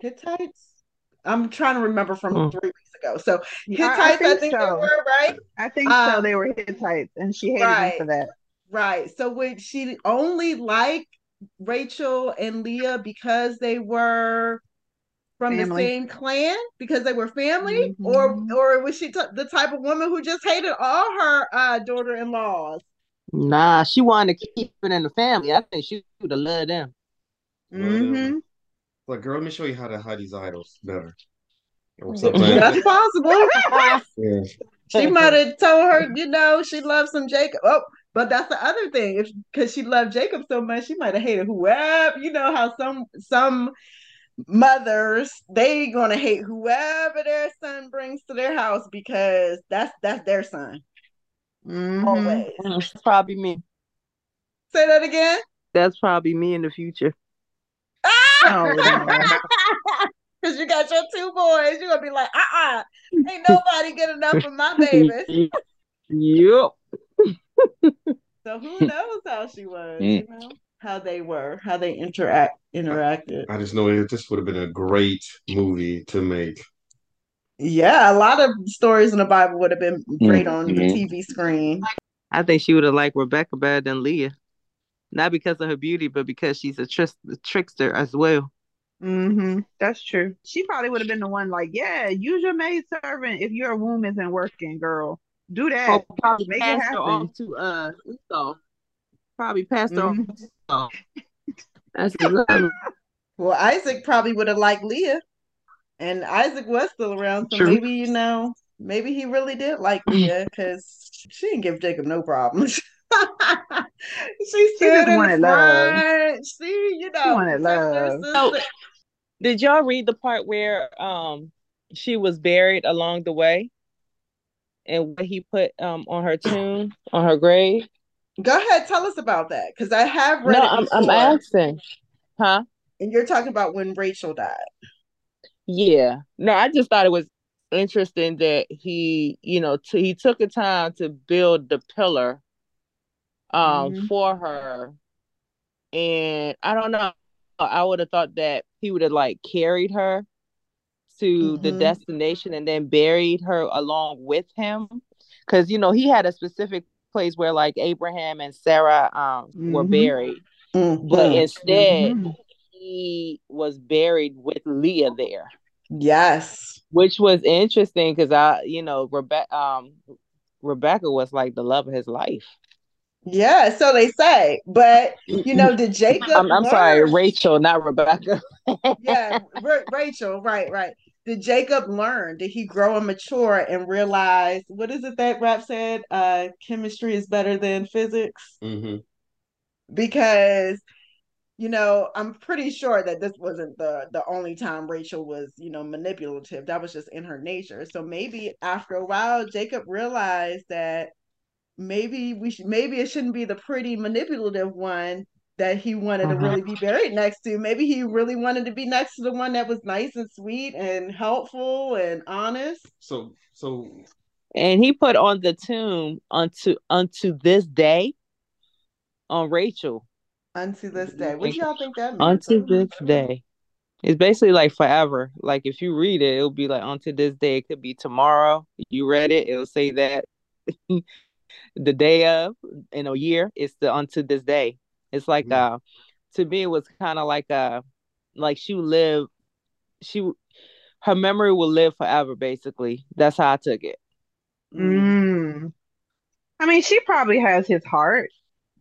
Hittites. I'm trying to remember from Hmm. three weeks ago. So Yeah, I, I Hittites, I think think they so. were, right? I think so. Um, They were Hittites, and she hated them for that. Right. So would she only like Rachel and Leah because they were from the same clan because they were family, or Mhm. or was she t- the type of woman who just hated all her uh, daughter-in-laws? Nah, she wanted to keep it in the family. I think she would have loved them. Mm-hmm. like, girl, let me show you how to hide these idols better, or something. That's possible. yeah. she might have told her, you know, she loves some Jacob. Oh, but that's the other thing. If because she loved Jacob so much, she might have hated whoever. You know how some some mothers they gonna hate whoever their son brings to their house because that's that's their son. hmm Always. That's probably me. Say that again. That's probably me in the future. Oh, Because you got your two boys, you're gonna be like, uh-uh, ain't nobody good enough for my babies. Yep. So who knows how she was, Mm. you know, how they were, how they interact interacted. I just know it, this would have been a great movie to make. Yeah, a lot of stories in the Bible would have been great on the Mhm. TV screen. I think she would have liked Rebecca better than Leah. Not because of her beauty, but because she's a tris- trickster as well. hmm That's true. She probably would have been the one like, yeah, use your maid servant if your womb isn't working, girl. Do that. Or probably Make it passed her happen. off to uh Esau. Probably passed her Mhm. Off. That's exactly Well, Isaac probably would have liked Leah, and Isaac was still around, so True. maybe you know, maybe he really did like Leah because she didn't give Jacob no problems. she stood just in the wanted love. front. She, you know, wanted her love. sister. Did y'all read the part where um she was buried along the way? And what he put um on her tomb, on her grave? Go ahead, tell us about that because I have read No, it I'm I'm asking. Huh? and you're talking about when Rachel died. Yeah. No, I just thought it was interesting that he, you know, t- he took the time to build the pillar um Mhm. for her. And I don't know. I would have thought that he would have like carried her to the Mhm. destination and then buried her along with him. Cause you know, he had a specific place where like Abraham and Sarah um were Mhm. buried. Mhm. But instead Mhm. he was buried with Leah there. Yes. which was interesting because I, you know, Rebecca, um, Rebecca was like the love of his life. Yeah, so they say. But you know, did Jacob I'm, I'm sorry, Rachel, not Rebecca. yeah, Ra- Rachel, right, right. Did Jacob learn? Did he grow and mature and realize what is it that rap said? Uh, chemistry is better than physics hmm because you know I'm pretty sure that this wasn't the the only time Rachel was you know manipulative. That was just in her nature. So maybe after a while, Jacob realized that maybe we should maybe it shouldn't be the pretty manipulative one that he wanted to Uh-huh. really be buried next to. Maybe he really wanted to be next to the one that was nice and sweet and helpful and honest. So, so and he put on the tomb unto unto this day on Rachel. Unto this day. What do y'all think that means? Unto this day. It's basically like forever. Like if you read it, it'll be like unto this day. It could be tomorrow. You read it, it'll say that the day of in a year. It's the unto this day. It's like Mm. uh to me it was kind of like uh like she would live she her memory will live forever basically. That's how I took it. Mm. I mean, she probably has his heart.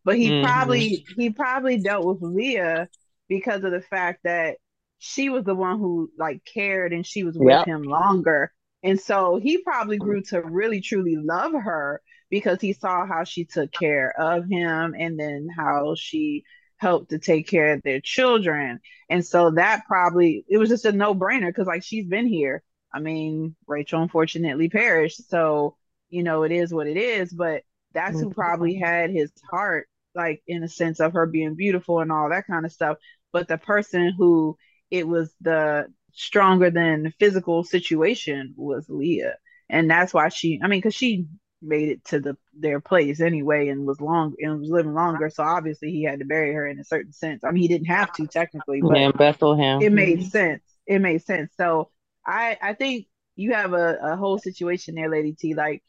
but he mm-hmm. probably he probably dealt with Leah because of the fact that she was the one who like cared and she was with yep. him longer. And so he probably grew to really truly love her because he saw how she took care of him and then how she helped to take care of their children. And so that probably it was just a no-brainer because like she's been here. I mean, Rachel unfortunately perished. So, you know, it is what it is, but that's who mm-hmm. probably had his heart, like in a sense of her being beautiful and all that kind of stuff. But the person who it was the stronger than physical situation was Leah. And that's why she I mean, because she made it to the their place anyway and was long and was living longer. So obviously he had to bury her in a certain sense. I mean he didn't have to technically, but yeah, Bethlehem. It made sense. It made sense. So I I think you have a, a whole situation there, Lady T. Like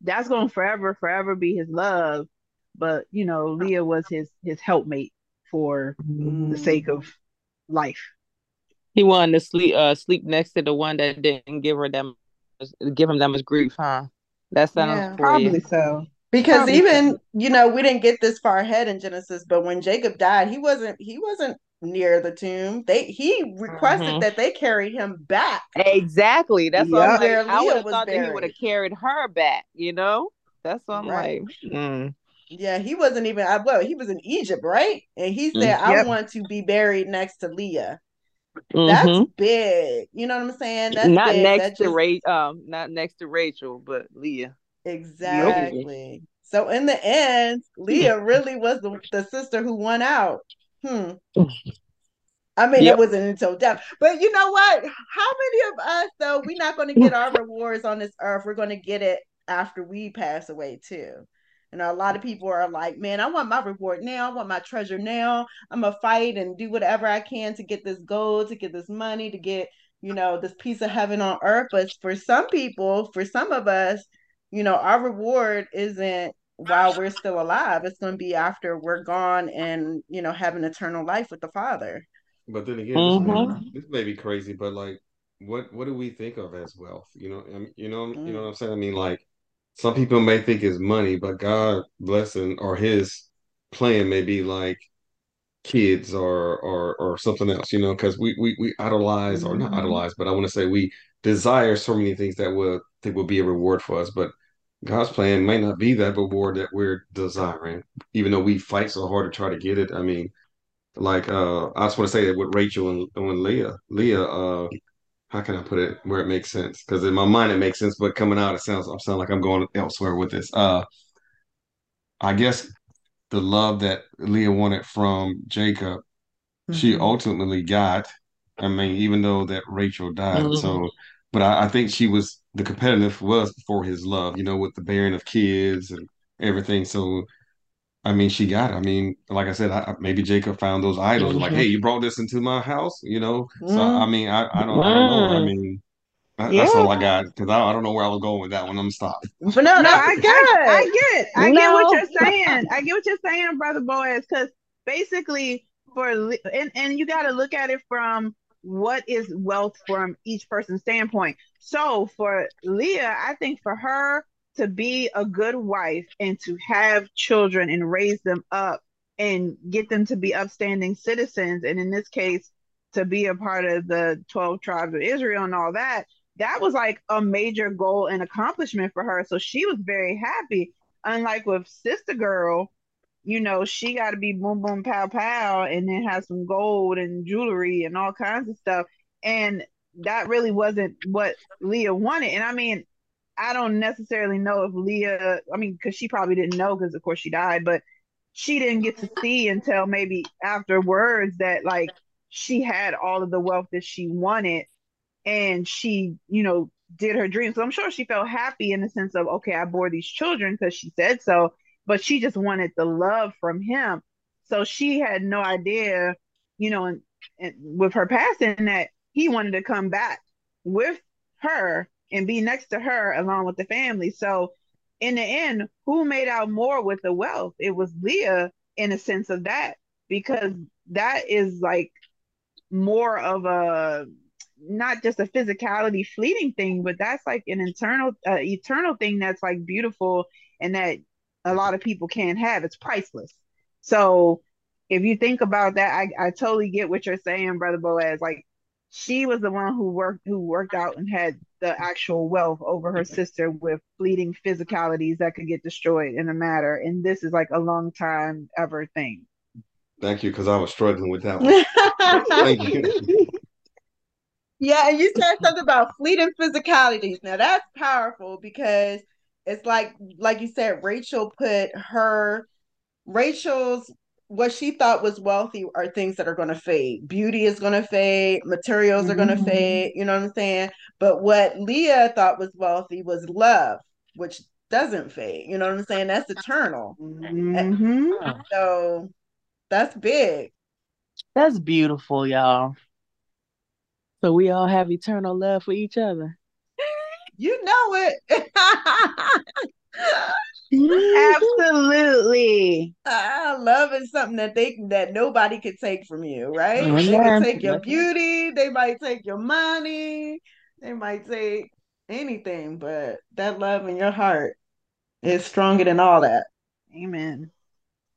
that's gonna forever, forever be his love. But you know, Leah was his his helpmate for mm. the sake of life. He wanted to sleep uh sleep next to the one that didn't give her them give him that much grief, huh? That's yeah, probably so. Because probably even so. you know we didn't get this far ahead in Genesis, but when Jacob died, he wasn't he wasn't near the tomb. They he requested mm-hmm. that they carry him back. Exactly. That's yep. what like, I would have thought buried. that he would have carried her back. You know, that's what I'm right. like. Mm. Yeah, he wasn't even. Well, he was in Egypt, right? And he said, mm-hmm. "I want to be buried next to Leah." Mm-hmm. That's big. You know what I'm saying? That's not big. next That's to just... Rachel. Um, not next to Rachel, but Leah. Exactly. So in the end, Leah really was the, the sister who won out. Hmm. I mean, yep. it wasn't until death. But you know what? How many of us, though, we're not going to get our rewards on this earth. We're going to get it after we pass away, too. You know, a lot of people are like, man, I want my reward now. I want my treasure now. I'm going to fight and do whatever I can to get this gold, to get this money, to get, you know, this piece of heaven on earth. But for some people, for some of us, you know, our reward isn't while we're still alive. It's going to be after we're gone and, you know, have an eternal life with the Father. But then again, mm-hmm. this, may, this, may, be crazy, but like, what what do we think of as wealth? You know, I mean, you know, mm. you know what I'm saying. I mean, like, some people may think it's money, but God blessing or His plan may be like kids or or or something else. You know, because we we we idolize or not mm-hmm. idolize, but I want to say we desire so many things that will think will be a reward for us, but God's plan may not be that reward that we're desiring, even though we fight so hard to try to get it. I mean, like uh, I just want to say that with Rachel and, and Leah, Leah, uh, how can I put it where it makes sense? Because in my mind it makes sense, but coming out it sounds I sound like I'm going elsewhere with this. Uh, I guess the love that Leah wanted from Jacob, mm-hmm. she ultimately got. I mean, even though that Rachel died, mm-hmm. so but I, I, think she was the competitive was for his love, you know, with the bearing of kids and everything. So, I mean, she got. It. I mean, like I said, I, maybe Jacob found those idols. Mm-hmm. Like, hey, you brought this into my house, you know. Mm-hmm. So, I mean, I, I don't, I don't know. I mean. That, yeah. That's all I got because I, I, don't know where I was going with that one. I'm stopped. But no, no, I get it. I get it. I no. get what you're saying. I get what you're saying, brother Boaz. Because basically, for and and you got to look at it from what is wealth from each person's standpoint. So for Leah, I think for her to be a good wife and to have children and raise them up and get them to be upstanding citizens, and in this case, to be a part of the 12 tribes of Israel and all that, that was like a major goal and accomplishment for her. So she was very happy. Unlike with Sister Girl, you know, she got to be boom, boom, pow, pow, and then have some gold and jewelry and all kinds of stuff. And that really wasn't what Leah wanted. And I mean, I don't necessarily know if Leah, I mean, because she probably didn't know because, of course, she died, but she didn't get to see until maybe afterwards that, like, she had all of the wealth that she wanted and she, you know, did her dream. So I'm sure she felt happy in the sense of, okay, I bore these children because she said so but she just wanted the love from him. So she had no idea, you know, and, and with her passing that he wanted to come back with her and be next to her along with the family. So in the end, who made out more with the wealth? It was Leah in a sense of that, because that is like more of a not just a physicality fleeting thing, but that's like an internal, uh, eternal thing that's like beautiful and that a lot of people can't have. It's priceless. So if you think about that, I, I totally get what you're saying, brother Boaz. Like she was the one who worked who worked out and had the actual wealth over her sister with fleeting physicalities that could get destroyed in a matter. And this is like a long time ever thing. Thank you, because I was struggling with that one. Thank you. Yeah, and you said something about fleeting physicalities. Now that's powerful because it's like like you said, Rachel put her Rachel's what she thought was wealthy are things that are going to fade. Beauty is going to fade, materials mm-hmm. are going to fade, you know what I'm saying? But what Leah thought was wealthy was love, which doesn't fade. You know what I'm saying? That's eternal. Mm-hmm. So that's big. That's beautiful, y'all. So we all have eternal love for each other. You know it. Absolutely. Uh, love is something that they that nobody could take from you, right? Oh, they can take your beauty, they might take your money, they might take anything, but that love in your heart is stronger than all that. Amen.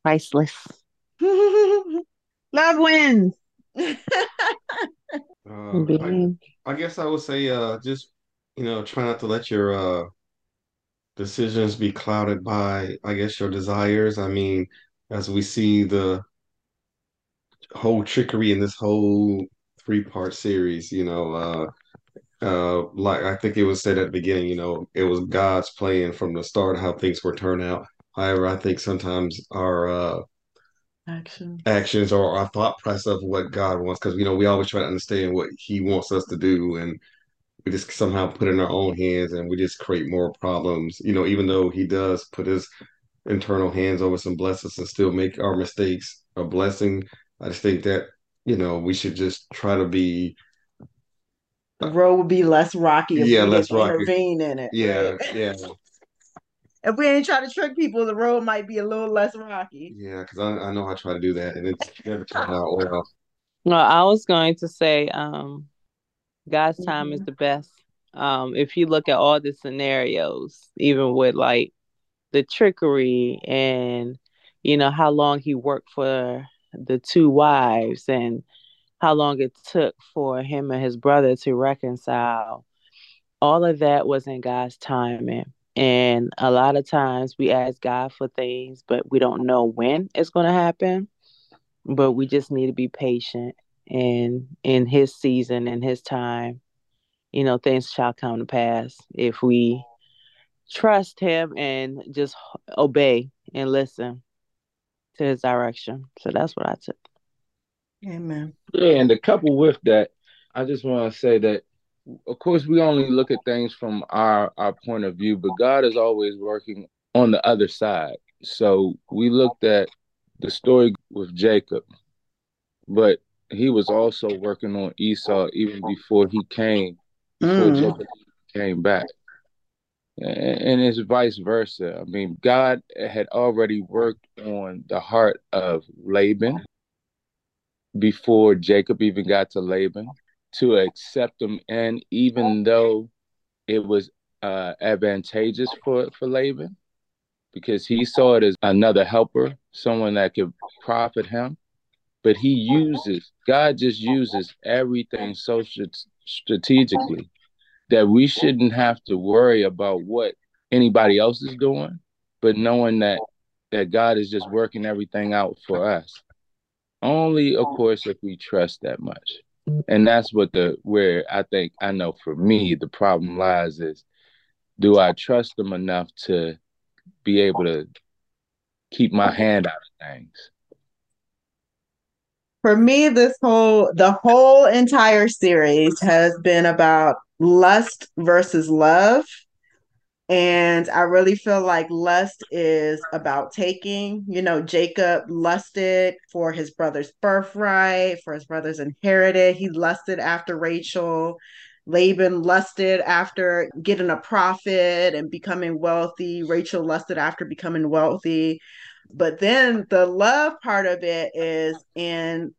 Priceless. love wins. uh, I, I guess I would say uh just you know try not to let your uh decisions be clouded by, I guess, your desires. I mean, as we see the whole trickery in this whole three part series, you know, uh, uh, like I think it was said at the beginning, you know, it was God's plan from the start how things were turned out. However, I think sometimes our uh, actions actions or our thought process of what God wants, because you know we always try to understand what He wants us to do, and we just somehow put in our own hands and we just create more problems. You know, even though he does put his internal hands over some blessings and still make our mistakes a blessing, I just think that, you know, we should just try to be the road would be less rocky if yeah, we less rocky. intervene in it. Yeah, right? yeah. if we ain't trying to trick people, the road might be a little less rocky. Yeah, because I, I know I try to do that and it's never turned out well. No, I was going to say, um, God's time mm-hmm. is the best. Um, if you look at all the scenarios, even with like the trickery and you know how long he worked for the two wives and how long it took for him and his brother to reconcile, all of that was in God's timing. And a lot of times we ask God for things, but we don't know when it's going to happen. But we just need to be patient and in his season and his time you know things shall come to pass if we trust him and just obey and listen to his direction. So that's what i took. Amen. Yeah and to couple with that i just want to say that of course we only look at things from our our point of view but god is always working on the other side. So we looked at the story with jacob but he was also working on Esau even before he came, before mm. Jacob came back. And it's vice versa. I mean, God had already worked on the heart of Laban before Jacob even got to Laban to accept him. And even though it was uh, advantageous for, for Laban, because he saw it as another helper, someone that could profit him but he uses god just uses everything so strategically that we shouldn't have to worry about what anybody else is doing but knowing that that god is just working everything out for us. Only of course if we trust that much. And that's what the where i think i know for me the problem lies is do i trust them enough to be able to keep my hand out of things for me this whole the whole entire series has been about lust versus love. And i really feel like lust is about taking you know jacob lusted for his brother's birthright for his brother's inherited he lusted after rachel. Laban lusted after getting a profit and becoming wealthy. Rachel lusted after becoming wealthy but then the love part of it is in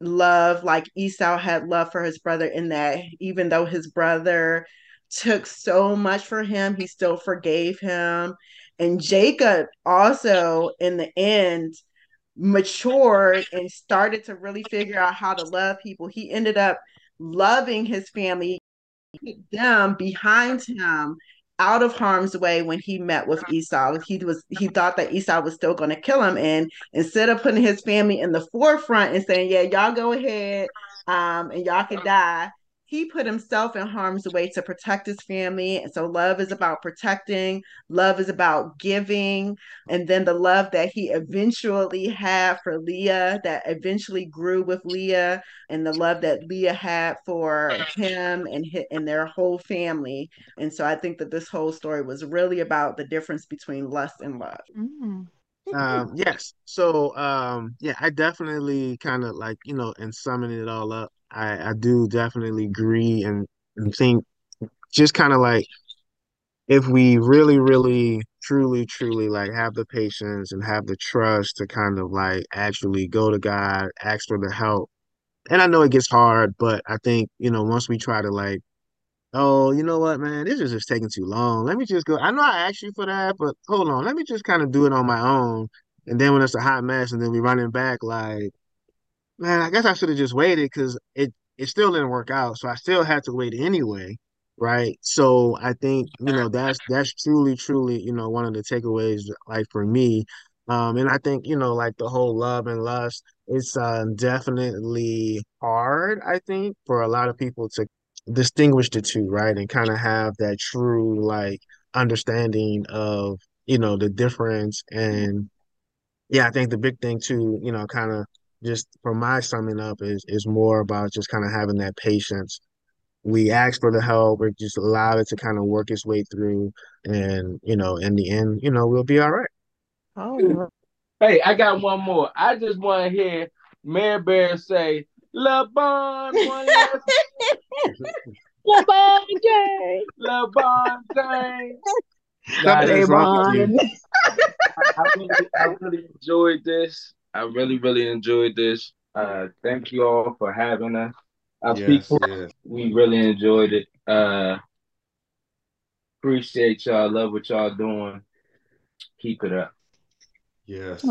love, like Esau had love for his brother, in that even though his brother took so much for him, he still forgave him. And Jacob also, in the end, matured and started to really figure out how to love people, he ended up loving his family, them behind him out of harm's way when he met with Esau. He was he thought that Esau was still going to kill him, and instead of putting his family in the forefront and saying, "Yeah, y'all go ahead, um, and y'all can die," he put himself in harm's way to protect his family. And so love is about protecting, love is about giving. And then the love that he eventually had for Leah, that eventually grew with Leah, and the love that Leah had for him and, his, and their whole family. And so I think that this whole story was really about the difference between lust and love. Mm. Um, yes. So, um, yeah, I definitely kind of like, you know, in summing it all up, I, I do definitely agree and, and think just kind of like if we really, really, truly, truly like have the patience and have the trust to kind of like actually go to God, ask for the help. And I know it gets hard, but I think, you know, once we try to like, oh, you know what, man, this is just taking too long. Let me just go. I know I asked you for that, but hold on, let me just kind of do it on my own. And then when it's a hot mess and then we running back like man, I guess I should have just waited because it it still didn't work out. So I still had to wait anyway, right? So I think you know that's that's truly truly you know one of the takeaways like for me. Um, and I think you know like the whole love and lust, it's uh, definitely hard. I think for a lot of people to distinguish the two, right, and kind of have that true like understanding of you know the difference and yeah, I think the big thing too, you know, kind of just for my summing up is is more about just kind of having that patience. We ask for the help, or just allow it to kind of work its way through, and you know, in the end, you know, we'll be all right. Oh, Hey, I got one more. I just want to hear Mary Bear say, "La Bon, one last LeBron James. La Bon James." Nah, Something this- is wrong with you. I, I really, I really enjoyed this. I really, really enjoyed this. Uh, thank you all for having us. Our Yes, people, yes. we really enjoyed it. Uh, appreciate y'all. Love what y'all doing. Keep it up. Yes.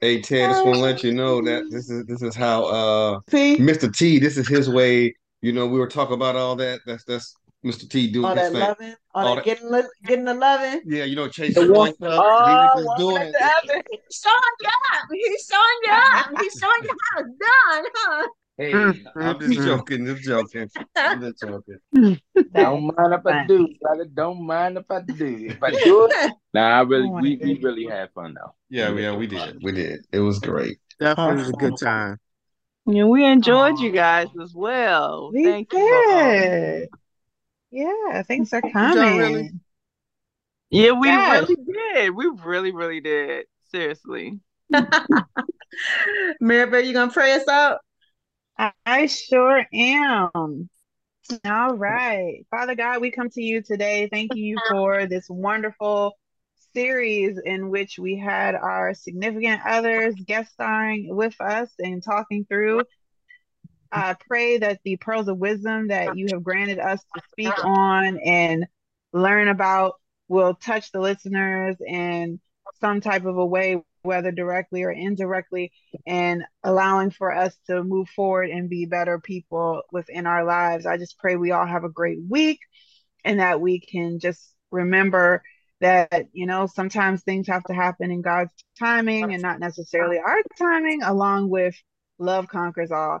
Hey Ted, just want to let you know that this is this is how uh See Mr. T, this is his way. You know, we were talking about all that. That's that's Mr. T doing all his that thing. loving, all, All that that- getting, li- getting the loving. Yeah, you know, Chase The your one- up. Oh, He was oh, doing it. the. He's showing you up. He's showing you up. He's showing you how it's done, huh? Hey, hmm, hmm, I'm just hmm. joking, just joking. I'm just joking. don't mind if I do, brother. Don't mind if I do. If I do it, nah, I really, Oh we, we really had fun though. Yeah, yeah, we did. We did. It was great. Definitely was a good time. Yeah, we enjoyed you guys as well. We Thank you all. did. Yeah, thanks for y'all coming. really? Yeah, we Yes. really did. We really, really did. Seriously. Maribel, you gonna pray us out? I, I sure am. All right. Father God, we come to you today. Thank you for this wonderful series in which we had our significant others guest starring with us and talking through. I pray that the pearls of wisdom that you have granted us to speak on and learn about will touch the listeners in some type of a way, whether directly or indirectly, and allowing for us to move forward and be better people within our lives. I just pray we all have a great week and that we can just remember that, you know, sometimes things have to happen in God's timing and not necessarily our timing, along with love conquers all.